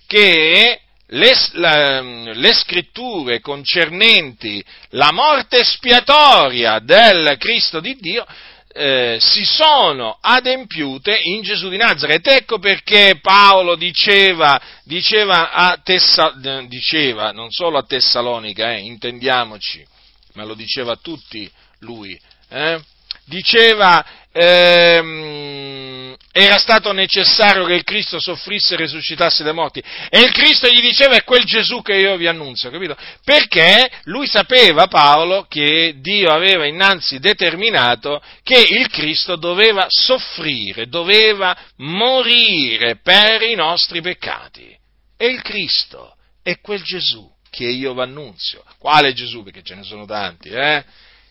che le, la, le, scritture concernenti la morte spiatoria del Cristo di Dio eh, si sono adempiute in Gesù di Nazareth. Ecco perché Paolo diceva, diceva, Tessa, diceva non solo a Tessalonica, eh, intendiamoci, ma lo diceva a tutti lui, eh, diceva ehm, era stato necessario che il Cristo soffrisse e risuscitasse dai morti. E il Cristo gli diceva è quel Gesù che io vi annunzio, capito? Perché lui sapeva, Paolo, che Dio aveva innanzi determinato che il Cristo doveva soffrire, doveva morire per i nostri peccati. E il Cristo è quel Gesù che io vi annunzio. Quale Gesù? Perché ce ne sono tanti, eh?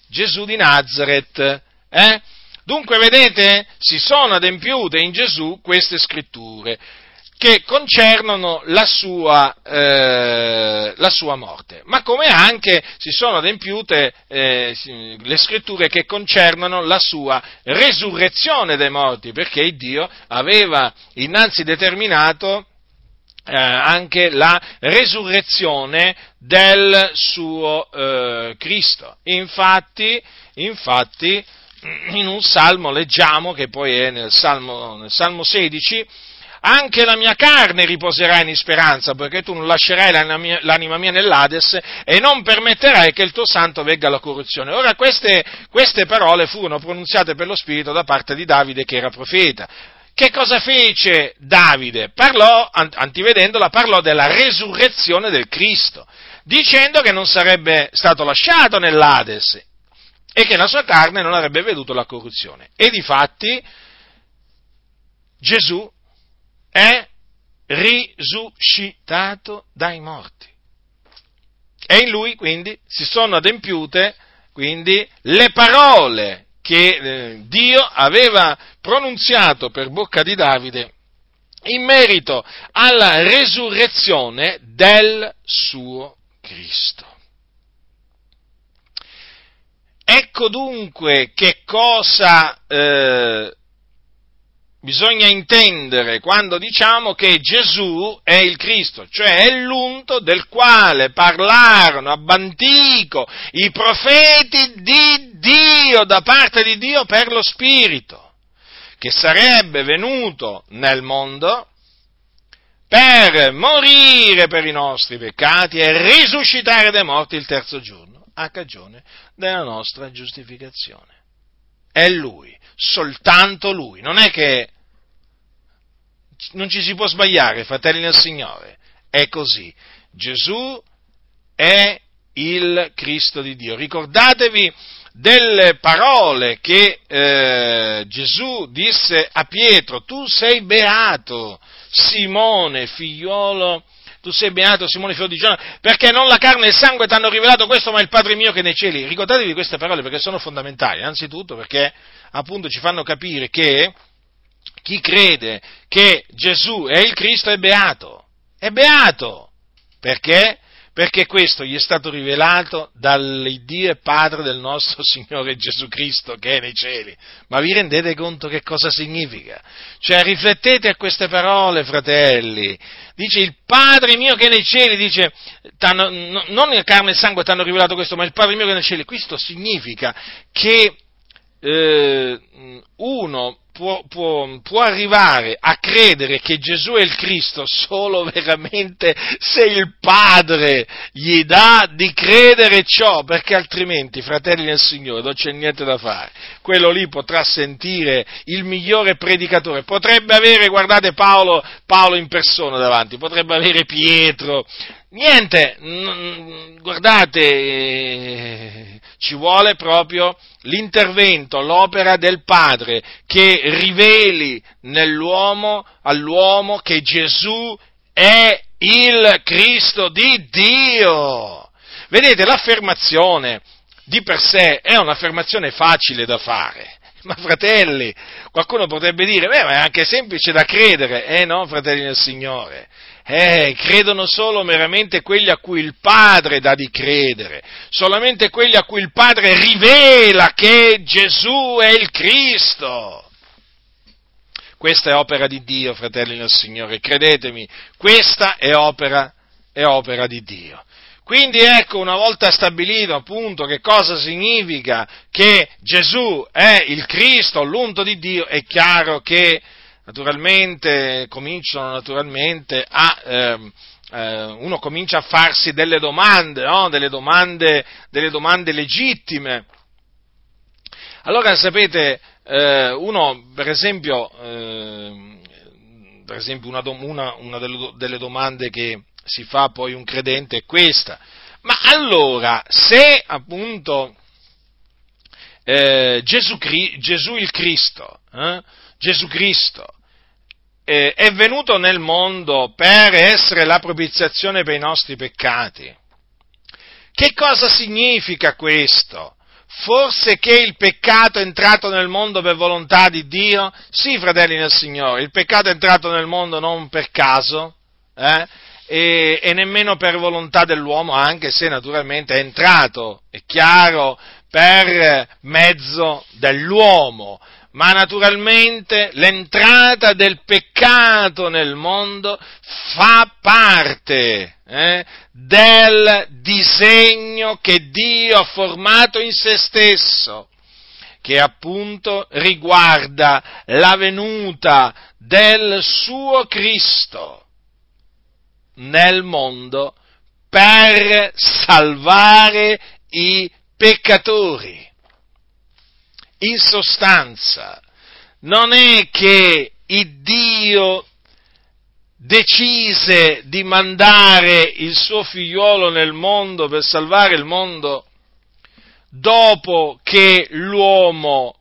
Gesù di Nazareth, eh? Dunque, vedete, si sono adempiute in Gesù queste scritture che concernono la sua, eh, la sua, morte, ma come anche si sono adempiute eh, le scritture che concernono la sua resurrezione dai morti, perché Dio aveva innanzi determinato eh, anche la resurrezione del suo eh, Cristo. Infatti, infatti in un salmo leggiamo, che poi è nel salmo, nel salmo 16, anche la mia carne riposerà in speranza, perché tu non lascerai l'anima mia, nell'Ades e non permetterai che il tuo santo vegga alla corruzione. Ora queste, queste parole furono pronunziate per lo Spirito da parte di Davide che era profeta. Che cosa fece Davide? Parlò, antivedendola, parlò della resurrezione del Cristo, dicendo che non sarebbe stato lasciato nell'Ades e che la sua carne non avrebbe veduto la corruzione. E di fatti Gesù è risuscitato dai morti. E in lui quindi si sono adempiute quindi, le parole che eh, Dio aveva pronunziato per bocca di Davide in merito alla resurrezione del suo Cristo. Ecco dunque che cosa eh, bisogna intendere quando diciamo che Gesù è il Cristo, cioè è l'unto del quale parlarono ab antico i profeti di Dio, da parte di Dio per lo Spirito, che sarebbe venuto nel mondo per morire per i nostri peccati e risuscitare dai morti il terzo giorno a cagione della nostra giustificazione. È Lui, soltanto Lui. Non è che non ci si può sbagliare, fratelli del Signore. È così. Gesù è il Cristo di Dio. Ricordatevi delle parole che eh, Gesù disse a Pietro, tu sei beato, Simone, figliolo tu sei beato Simone figlio di Giona, perché non la carne e il sangue ti hanno rivelato questo, ma il Padre mio che nei cieli. Ricordatevi queste parole perché sono fondamentali, innanzitutto perché appunto ci fanno capire che chi crede che Gesù è il Cristo è beato, è beato, perché? Perché questo gli è stato rivelato dall'Iddio e Padre del nostro Signore Gesù Cristo che è nei cieli. Ma vi rendete conto che cosa significa? Cioè riflettete a queste parole, fratelli. Dice il Padre mio che è nei cieli, dice, non carne e il sangue ti hanno rivelato questo, ma il Padre mio che è nei cieli. Questo significa che eh, uno può, può, può, arrivare a credere che Gesù è il Cristo solo veramente se il Padre gli dà di credere ciò, perché altrimenti, fratelli del Signore, non c'è niente da fare. Quello lì potrà sentire il migliore predicatore, potrebbe avere, guardate Paolo, Paolo in persona davanti, potrebbe avere Pietro, niente, guardate, eh, ci vuole proprio l'intervento, l'opera del Padre che riveli nell'uomo, all'uomo che Gesù è il Cristo di Dio. Vedete, l'affermazione di per sé è un'affermazione facile da fare. Ma fratelli, qualcuno potrebbe dire, beh, ma è anche semplice da credere, eh no, fratelli del Signore? Eh, credono solo meramente quelli a cui il Padre dà di credere, solamente quelli a cui il Padre rivela che Gesù è il Cristo. Questa è opera di Dio, fratelli del Signore, credetemi, questa è opera, è opera di Dio. Quindi ecco, una volta stabilito appunto che cosa significa che Gesù è il Cristo, l'unto di Dio, è chiaro che naturalmente cominciano naturalmente a, eh, eh, uno comincia a farsi delle domande, no? delle, domande delle domande legittime. Allora sapete, eh, uno per esempio, eh, per esempio una, una, una delle domande che si fa poi un credente è questa. Ma allora, se appunto eh, Gesù, Gesù, il Cristo, eh, Gesù Cristo eh, è venuto nel mondo per essere la propiziazione per i nostri peccati, che cosa significa questo? Forse che il peccato è entrato nel mondo per volontà di Dio? Sì, fratelli nel Signore, il peccato è entrato nel mondo non per caso, eh? e, e nemmeno per volontà dell'uomo, anche se naturalmente è entrato, è chiaro, per mezzo dell'uomo, ma naturalmente l'entrata del peccato nel mondo fa parte eh, del disegno che Dio ha formato in se stesso, che appunto riguarda la venuta del suo Cristo nel mondo per salvare i peccatori. In sostanza, non è che il Dio decise di mandare il suo figliuolo nel mondo per salvare il mondo dopo che l'uomo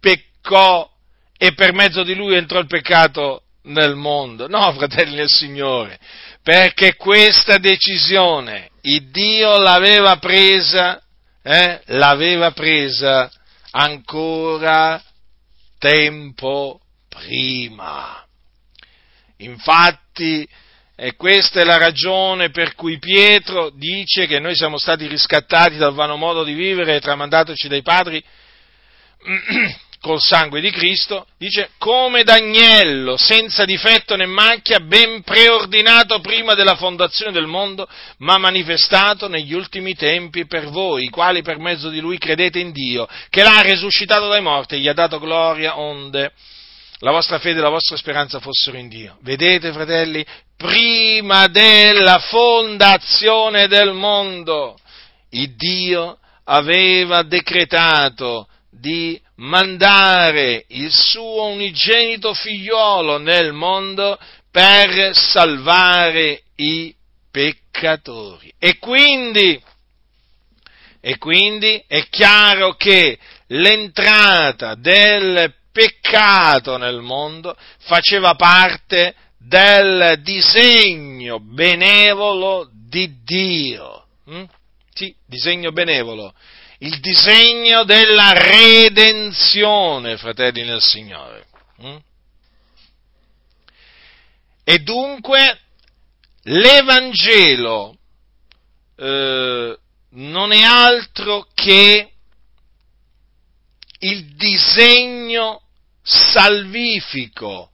peccò e per mezzo di lui entrò il peccato nel mondo. No, fratelli del Signore, perché questa decisione il Dio l'aveva presa, eh, l'aveva presa ancora tempo prima. Infatti, e questa è la ragione per cui Pietro dice che noi siamo stati riscattati dal vano modo di vivere tramandatoci dai padri col sangue di Cristo, dice come d'agnello, senza difetto né macchia, ben preordinato prima della fondazione del mondo, ma manifestato negli ultimi tempi per voi, i quali per mezzo di lui credete in Dio, che l'ha risuscitato dai morti e gli ha dato gloria onde la vostra fede e la vostra speranza fossero in Dio. Vedete, fratelli, prima della fondazione del mondo, il Dio aveva decretato di mandare il suo unigenito figliolo nel mondo per salvare i peccatori. E quindi, e quindi è chiaro che l'entrata del peccato nel mondo faceva parte del disegno benevolo di Dio. Hm? Sì, disegno benevolo il disegno della redenzione, fratelli nel Signore. Mm? E dunque l'Evangelo eh, non è altro che il disegno salvifico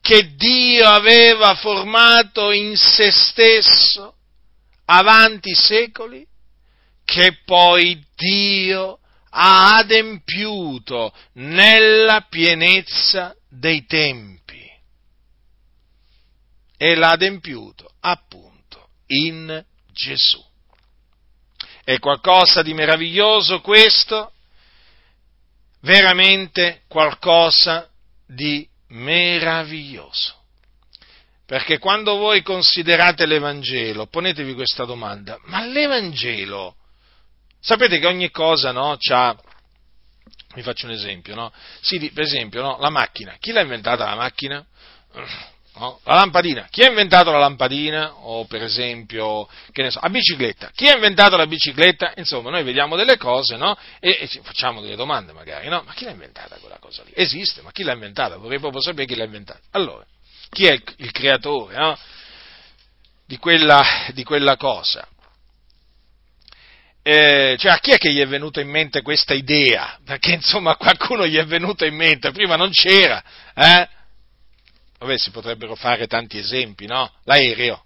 che Dio aveva formato in se stesso avanti i secoli che poi Dio ha adempiuto nella pienezza dei tempi. E l'ha adempiuto appunto in Gesù. È qualcosa di meraviglioso questo? Veramente qualcosa di meraviglioso. Perché quando voi considerate l'Evangelo, ponetevi questa domanda, ma l'Evangelo Sapete che ogni cosa, no, c'ha, vi faccio un esempio, no? Sì, per esempio, no, la macchina. Chi l'ha inventata la macchina? No? La lampadina, chi ha inventato la lampadina? O per esempio, che ne so, la bicicletta, chi ha inventato la bicicletta? Insomma, noi vediamo delle cose, no? E, e facciamo delle domande magari, no? Ma chi l'ha inventata quella cosa lì? Esiste, ma chi l'ha inventata? Vorrei proprio sapere chi l'ha inventata. Allora, chi è il, il creatore, no? Di quella, di quella cosa? Eh, cioè a chi è che gli è venuta in mente questa idea? Perché insomma a qualcuno gli è venuta in mente, prima non c'era, eh? Vabbè, si potrebbero fare tanti esempi, no? L'aereo,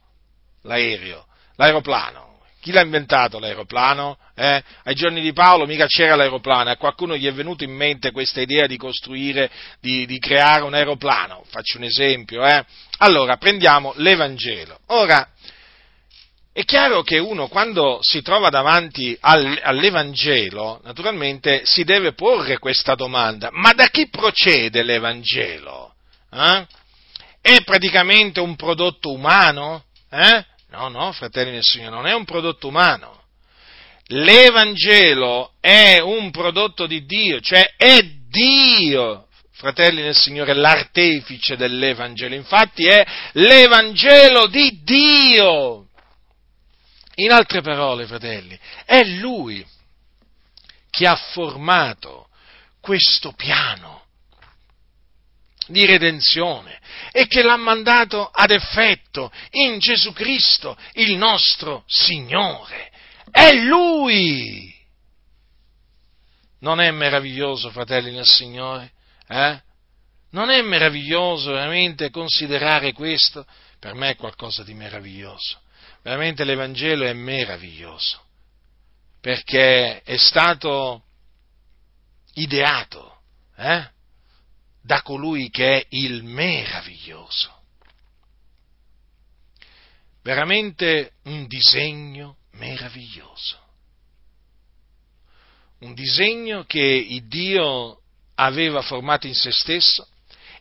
l'aereo, l'aeroplano. Chi l'ha inventato l'aeroplano? Eh? Ai giorni di Paolo mica c'era l'aeroplano, a qualcuno gli è venuto in mente questa idea di costruire, di, di creare un aeroplano. Faccio un esempio, eh? Allora, prendiamo l'Evangelo. Ora, è chiaro che uno quando si trova davanti all'Evangelo, naturalmente si deve porre questa domanda, ma da chi procede l'Evangelo? Eh? È praticamente un prodotto umano? Eh? No, no, fratelli del Signore, non è un prodotto umano. L'Evangelo è un prodotto di Dio, cioè è Dio, fratelli del Signore, l'artefice dell'Evangelo. Infatti è l'Evangelo di Dio. In altre parole, fratelli, è Lui che ha formato questo piano di redenzione e che l'ha mandato ad effetto in Gesù Cristo, il nostro Signore. È Lui! Non è meraviglioso, fratelli nel Signore? Eh? Non è meraviglioso veramente considerare questo? Per me è qualcosa di meraviglioso. Veramente l'Evangelo è meraviglioso, perché è stato ideato, eh? da colui che è il meraviglioso. Veramente un disegno meraviglioso. Un disegno che Dio aveva formato in se stesso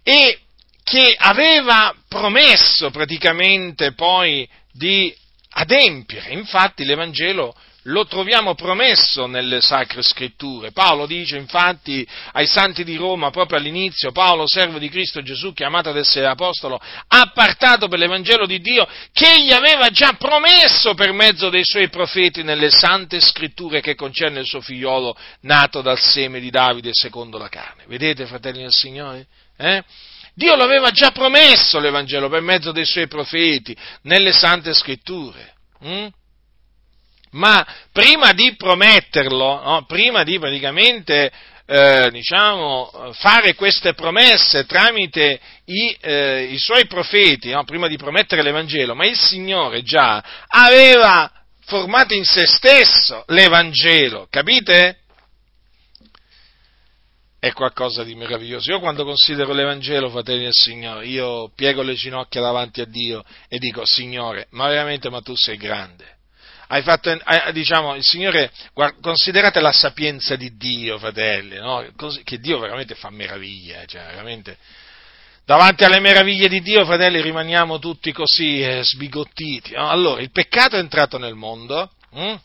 e che aveva promesso praticamente poi di adempiere. Infatti l'Evangelo lo troviamo promesso nelle sacre scritture. Paolo dice infatti ai santi di Roma, proprio all'inizio, Paolo, servo di Cristo Gesù, chiamato ad essere apostolo, appartato per l'Evangelo di Dio, che gli aveva già promesso per mezzo dei suoi profeti nelle sante scritture che concerne il suo figliolo nato dal seme di Davide secondo la carne. Vedete, fratelli del Signore? Eh? Dio l'aveva già promesso l'Evangelo per mezzo dei suoi profeti nelle sante scritture. Mm? ma prima di prometterlo, no, prima di praticamente eh, diciamo, fare queste promesse tramite i, eh, i suoi profeti, no, prima di promettere l'Evangelo, ma il Signore già aveva formato in se stesso l'Evangelo, capite? È qualcosa di meraviglioso. Io quando considero l'Evangelo, fratelli del Signore, io piego le ginocchia davanti a Dio e dico, Signore, ma veramente ma tu sei grande hai fatto, diciamo, il Signore, considerate la sapienza di Dio, fratelli, no? che Dio veramente fa meraviglie, cioè veramente, davanti alle meraviglie di Dio, fratelli, rimaniamo tutti così eh, sbigottiti. No? Allora, il peccato è entrato nel mondo, hm?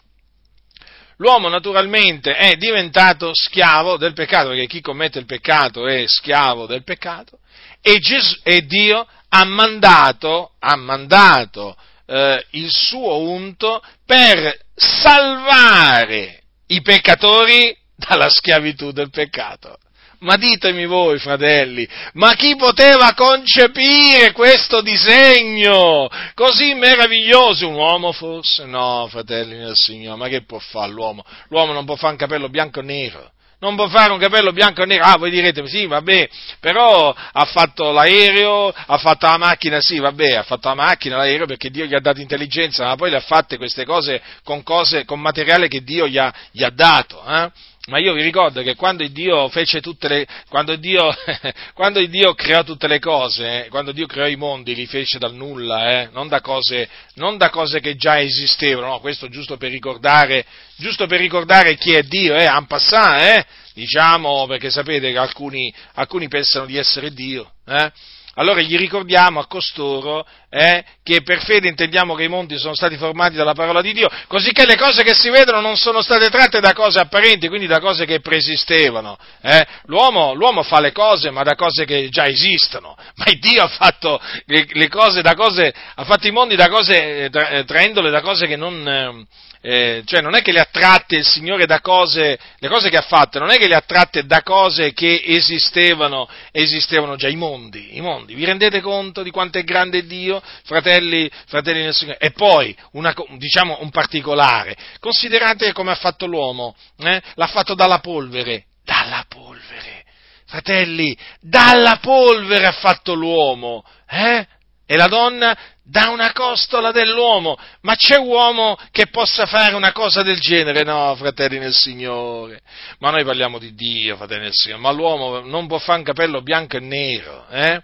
L'uomo naturalmente è diventato schiavo del peccato, perché chi commette il peccato è schiavo del peccato, e, Gesù, e Dio ha mandato, ha mandato eh, il suo unto per salvare i peccatori dalla schiavitù del peccato. Ma ditemi voi, fratelli, ma chi poteva concepire questo disegno così meraviglioso? Un uomo forse? No, fratelli del Signore, ma che può fare l'uomo? L'uomo non può fare un capello bianco o nero non può fare un capello bianco e nero. Ah, voi direte, sì, vabbè, però ha fatto l'aereo, ha fatto la macchina, sì, vabbè, ha fatto la macchina, l'aereo perché Dio gli ha dato intelligenza, ma poi le ha fatte queste cose con, cose, con materiale che Dio gli ha, gli ha dato. Eh? Ma io vi ricordo che quando Dio fece tutte le, quando Dio, quando Dio creò tutte le cose, eh, quando Dio creò i mondi, li fece dal nulla, eh, non, da cose, non, da cose, che già esistevano, no, questo giusto per ricordare, giusto per ricordare chi è Dio, eh, en passant, eh, diciamo, perché sapete che alcuni, alcuni pensano di essere Dio, eh, allora gli ricordiamo a costoro eh, che per fede intendiamo che i mondi sono stati formati dalla parola di Dio, così che le cose che si vedono non sono state tratte da cose apparenti, quindi da cose che preesistevano. Eh. L'uomo, l'uomo, fa le cose ma da cose che già esistono, ma Dio ha fatto le, le cose cose, ha fatto i mondi da cose, tra, eh, traendole da cose che non eh, cioè non è che le ha tratte il Signore da cose, le cose che ha fatte, non è che le ha tratte da cose che esistevano, esistevano già, i mondi, i mondi. Vi rendete conto di quanto è grande Dio, fratelli, fratelli nel Signore? E poi, una, diciamo un particolare, considerate come ha fatto l'uomo, eh? l'ha fatto dalla polvere, dalla polvere, fratelli, dalla polvere ha fatto l'uomo, eh? E la donna da una costola dell'uomo. Ma c'è uomo che possa fare una cosa del genere? No, fratelli nel Signore. Ma noi parliamo di Dio, fratelli nel Signore. Ma l'uomo non può fare un capello bianco e nero, eh?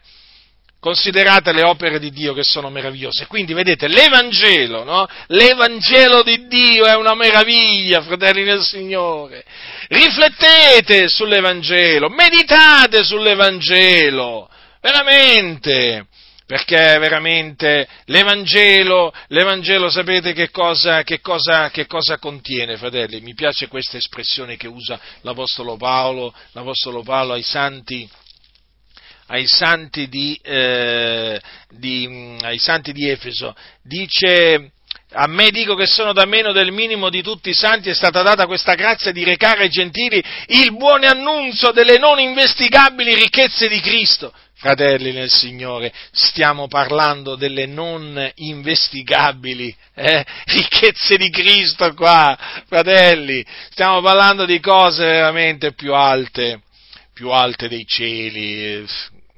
Considerate le opere di Dio che sono meravigliose. Quindi vedete, l'Evangelo, no? L'Evangelo di Dio è una meraviglia, fratelli nel Signore. Riflettete sull'Evangelo, meditate sull'Evangelo, veramente perché veramente l'Evangelo, l'Evangelo sapete che cosa, che, cosa, che cosa, contiene, fratelli? Mi piace questa espressione che usa l'Apostolo Paolo, l'Apostolo Paolo ai santi, ai santi di, eh, di, ai santi di Efeso. Dice, a me dico che sono da meno del minimo di tutti i santi è stata data questa grazia di recare ai gentili il buon annunzio delle non investigabili ricchezze di Cristo fratelli nel Signore, stiamo parlando delle non investigabili eh, ricchezze di Cristo qua, fratelli, stiamo parlando di cose veramente più alte, più alte dei cieli,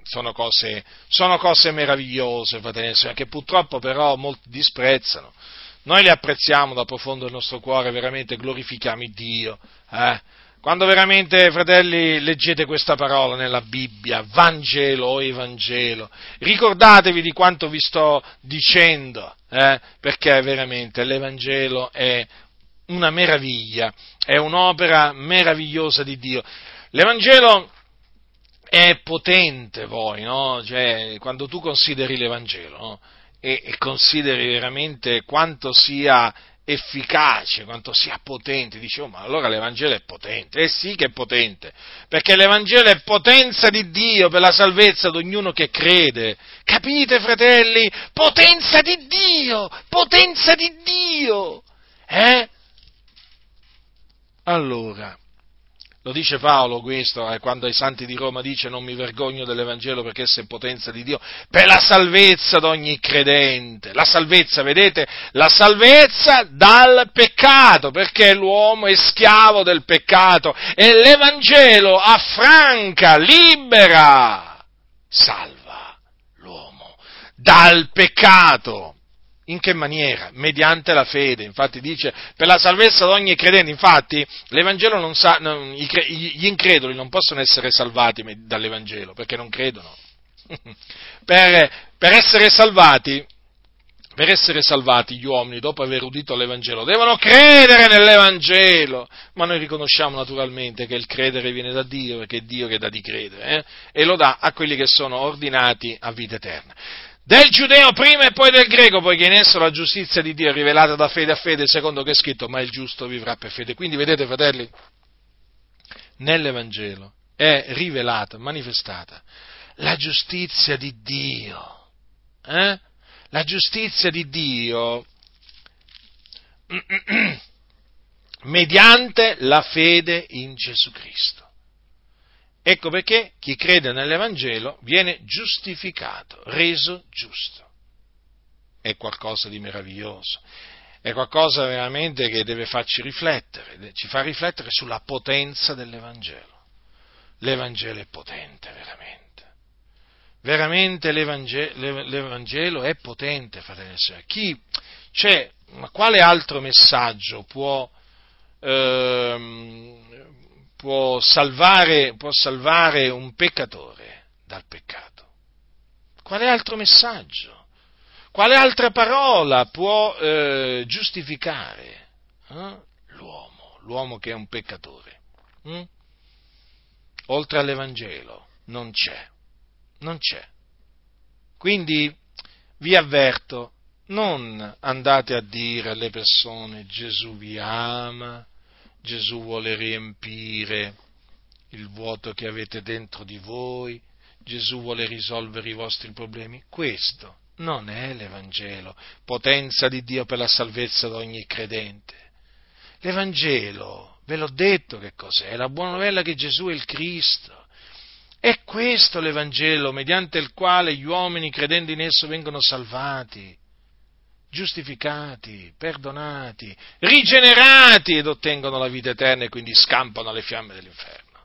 sono cose, sono cose meravigliose, fratelli che purtroppo però molti disprezzano. Noi le apprezziamo da profondo del nostro cuore, veramente glorifichiamo Dio, eh? Quando veramente, fratelli, leggete questa parola nella Bibbia, Vangelo o Evangelo, ricordatevi di quanto vi sto dicendo, eh? perché veramente l'Evangelo è una meraviglia, è un'opera meravigliosa di Dio. L'Evangelo è potente poi, no? Cioè, quando tu consideri l'Evangelo, no? e consideri veramente quanto sia efficace, quanto sia potente. Dicevo, oh, ma allora l'Evangelo è potente. Eh sì che è potente, perché l'Evangelo è potenza di Dio per la salvezza di ognuno che crede. Capite, fratelli? Potenza di Dio! Potenza di Dio! Eh? Allora, lo dice Paolo questo, eh, quando ai santi di Roma dice non mi vergogno dell'Evangelo perché esso è potenza di Dio, per la salvezza di ogni credente. La salvezza, vedete? La salvezza dal peccato, perché l'uomo è schiavo del peccato e l'Evangelo affranca, libera, salva l'uomo dal peccato. In che maniera? Mediante la fede. Infatti dice, per la salvezza di ogni credente. Infatti, l'Evangelo non sa, non, gli increduli non possono essere salvati dall'Evangelo, perché non credono. per, per, essere salvati, per essere salvati gli uomini, dopo aver udito l'Evangelo, devono credere nell'Evangelo. Ma noi riconosciamo naturalmente che il credere viene da Dio, perché è Dio che dà di credere, eh? e lo dà a quelli che sono ordinati a vita eterna del giudeo prima e poi del greco, poiché in esso la giustizia di Dio è rivelata da fede a fede, secondo che è scritto, ma il giusto vivrà per fede. Quindi vedete, fratelli, nell'Evangelo è rivelata, manifestata la giustizia di Dio. Eh? La giustizia di Dio mediante la fede in Gesù Cristo. Ecco perché chi crede nell'Evangelo viene giustificato, reso giusto. È qualcosa di meraviglioso, è qualcosa veramente che deve farci riflettere, ci fa riflettere sulla potenza dell'Evangelo. L'Evangelo è potente, veramente. Veramente l'Evangelo, l'Evangelo è potente, fratelli e sorelle. Chi, cioè, ma quale altro messaggio può, ehm, può salvare, può salvare un peccatore dal peccato? Quale altro messaggio? Quale altra parola può eh, giustificare eh? l'uomo, l'uomo che è un peccatore? Hm? Oltre all'Evangelo non c'è, non c'è. Quindi vi avverto, non andate a dire alle persone Gesù vi ama, Gesù vuole riempire il vuoto che avete dentro di voi, Gesù vuole risolvere i vostri problemi. Questo non è l'Evangelo, potenza di Dio per la salvezza di ogni credente. L'Evangelo, ve l'ho detto che cos'è, è la buona novella che Gesù è il Cristo. È questo l'Evangelo mediante il quale gli uomini credendo in esso vengono salvati, giustificati, perdonati, rigenerati ed ottengono la vita eterna e quindi scampano alle fiamme dell'inferno.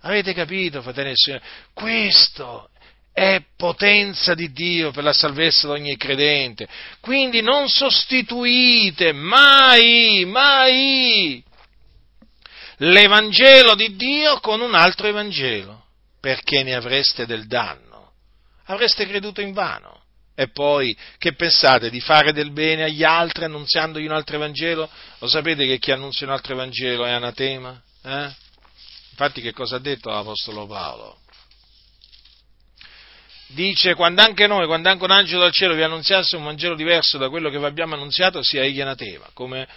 Avete capito, fratelli e signori? Questo è potenza di Dio per la salvezza di ogni credente. Quindi non sostituite mai, mai l'Evangelo di Dio con un altro Evangelo, perché ne avreste del danno. Avreste creduto in vano. E poi, che pensate di fare del bene agli altri annunziandogli un altro Evangelo? Lo sapete che chi annuncia un altro Evangelo è anatema? Eh? Infatti che cosa ha detto l'Apostolo Paolo? Dice, quando anche noi, quando anche un angelo dal cielo vi annunziasse un Vangelo diverso da quello che vi abbiamo annunziato, sia egli anatema. Come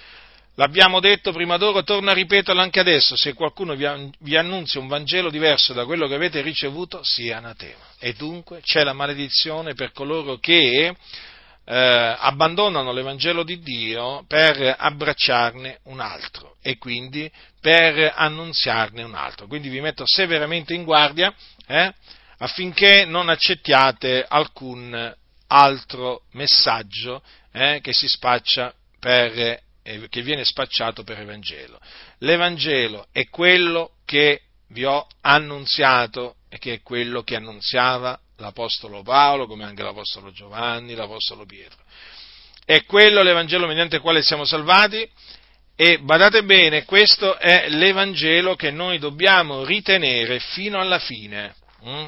l'abbiamo detto prima d'ora, torno a ripeterlo anche adesso, se qualcuno vi, annunzia un Vangelo diverso da quello che avete ricevuto, sia anatema. E dunque c'è la maledizione per coloro che eh, abbandonano l'Evangelo di Dio per abbracciarne un altro e quindi per annunziarne un altro. Quindi vi metto severamente in guardia eh, affinché non accettiate alcun altro messaggio eh, che si spaccia per, che viene spacciato per Evangelo. L'Evangelo è quello che vi ho annunziato e che è quello che annunziava l'Apostolo Paolo, come anche l'Apostolo Giovanni, l'Apostolo Pietro. È quello l'Evangelo mediante il quale siamo salvati e badate bene, questo è l'Evangelo che noi dobbiamo ritenere fino alla fine, hm?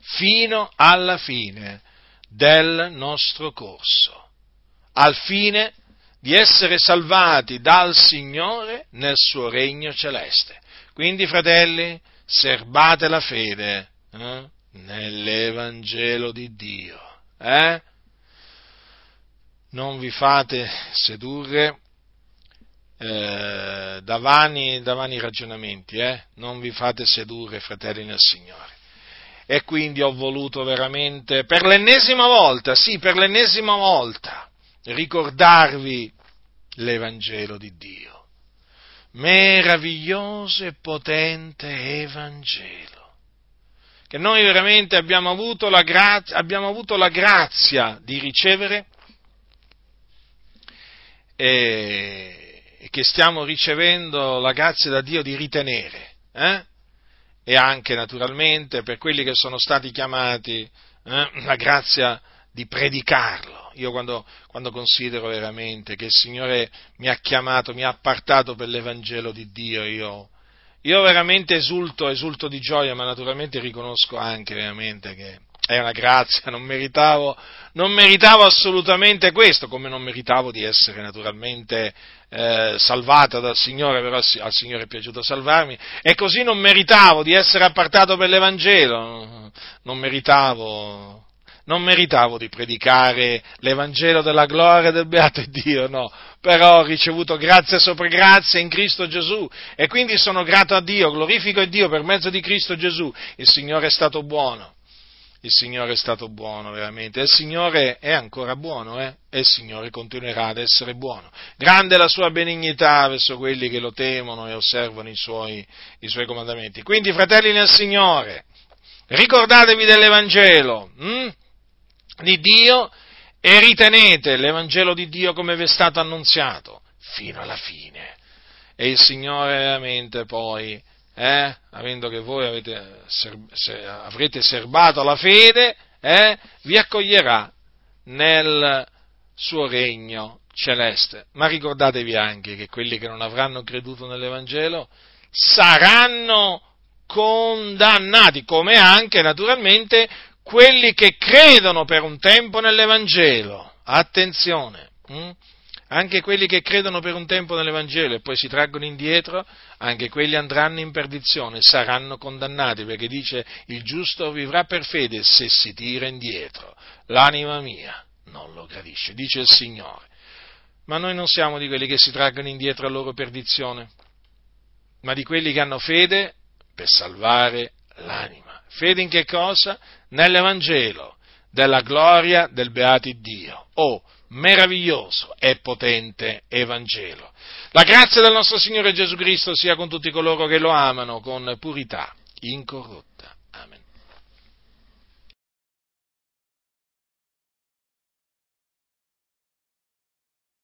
fino alla fine del nostro corso, al fine di essere salvati dal Signore nel suo regno celeste. Quindi, fratelli, serbate la fede. Eh? nell'Evangelo di Dio. Eh? Non vi fate sedurre eh, da, vani, da, vani, ragionamenti, eh? non vi fate sedurre, fratelli nel Signore. E quindi ho voluto veramente, per l'ennesima volta, sì, per l'ennesima volta, ricordarvi l'Evangelo di Dio. Meraviglioso e potente Evangelo che noi veramente abbiamo avuto la, grazia, avuto la grazia di ricevere e, che stiamo ricevendo la grazia da Dio di ritenere. Eh? E anche naturalmente per quelli che sono stati chiamati eh, la grazia di predicarlo. Io quando, quando, considero veramente che il Signore mi ha chiamato, mi ha appartato per l'Evangelo di Dio, io io veramente esulto, esulto di gioia, ma naturalmente riconosco anche veramente che è una grazia, non meritavo, non meritavo assolutamente questo, come non meritavo di essere naturalmente eh, salvata dal Signore, però al Signore è piaciuto salvarmi, e così non meritavo di essere appartato per l'Evangelo, non meritavo non meritavo di predicare l'Evangelo della gloria del beato Dio, no, però ho ricevuto grazia sopra grazia in Cristo Gesù e quindi sono grato a Dio, glorifico Dio per mezzo di Cristo Gesù. Il Signore è stato buono, il Signore è stato buono veramente, il Signore è ancora buono, eh? e il Signore continuerà ad essere buono. Grande la sua benignità verso quelli che lo temono e osservano i suoi, i suoi comandamenti. Quindi, fratelli nel Signore, ricordatevi dell'Evangelo. Hm? Di Dio e ritenete l'Evangelo di Dio come vi è stato annunziato fino alla fine. E il Signore veramente poi, eh, avendo che voi avete, se, avrete serbato la fede, eh, vi accoglierà nel suo regno celeste. Ma ricordatevi anche che quelli che non avranno creduto nell'Evangelo saranno condannati, come anche naturalmente quelli che credono per un tempo nell'Evangelo. Attenzione, hm? Anche quelli che credono per un tempo nell'Evangelo e poi si traggono indietro, anche quelli andranno in perdizione, saranno condannati, perché dice il giusto vivrà per fede se si tira indietro. L'anima mia non lo gradisce, dice il Signore. Ma noi non siamo di quelli che si traggono indietro a loro perdizione, ma di quelli che hanno fede per salvare l'anima. Fede in che cosa? Nell'Evangelo della gloria del beato Dio. Oh, meraviglioso e potente Evangelo. La grazia del nostro Signore Gesù Cristo sia con tutti coloro che lo amano con purità incorrotta.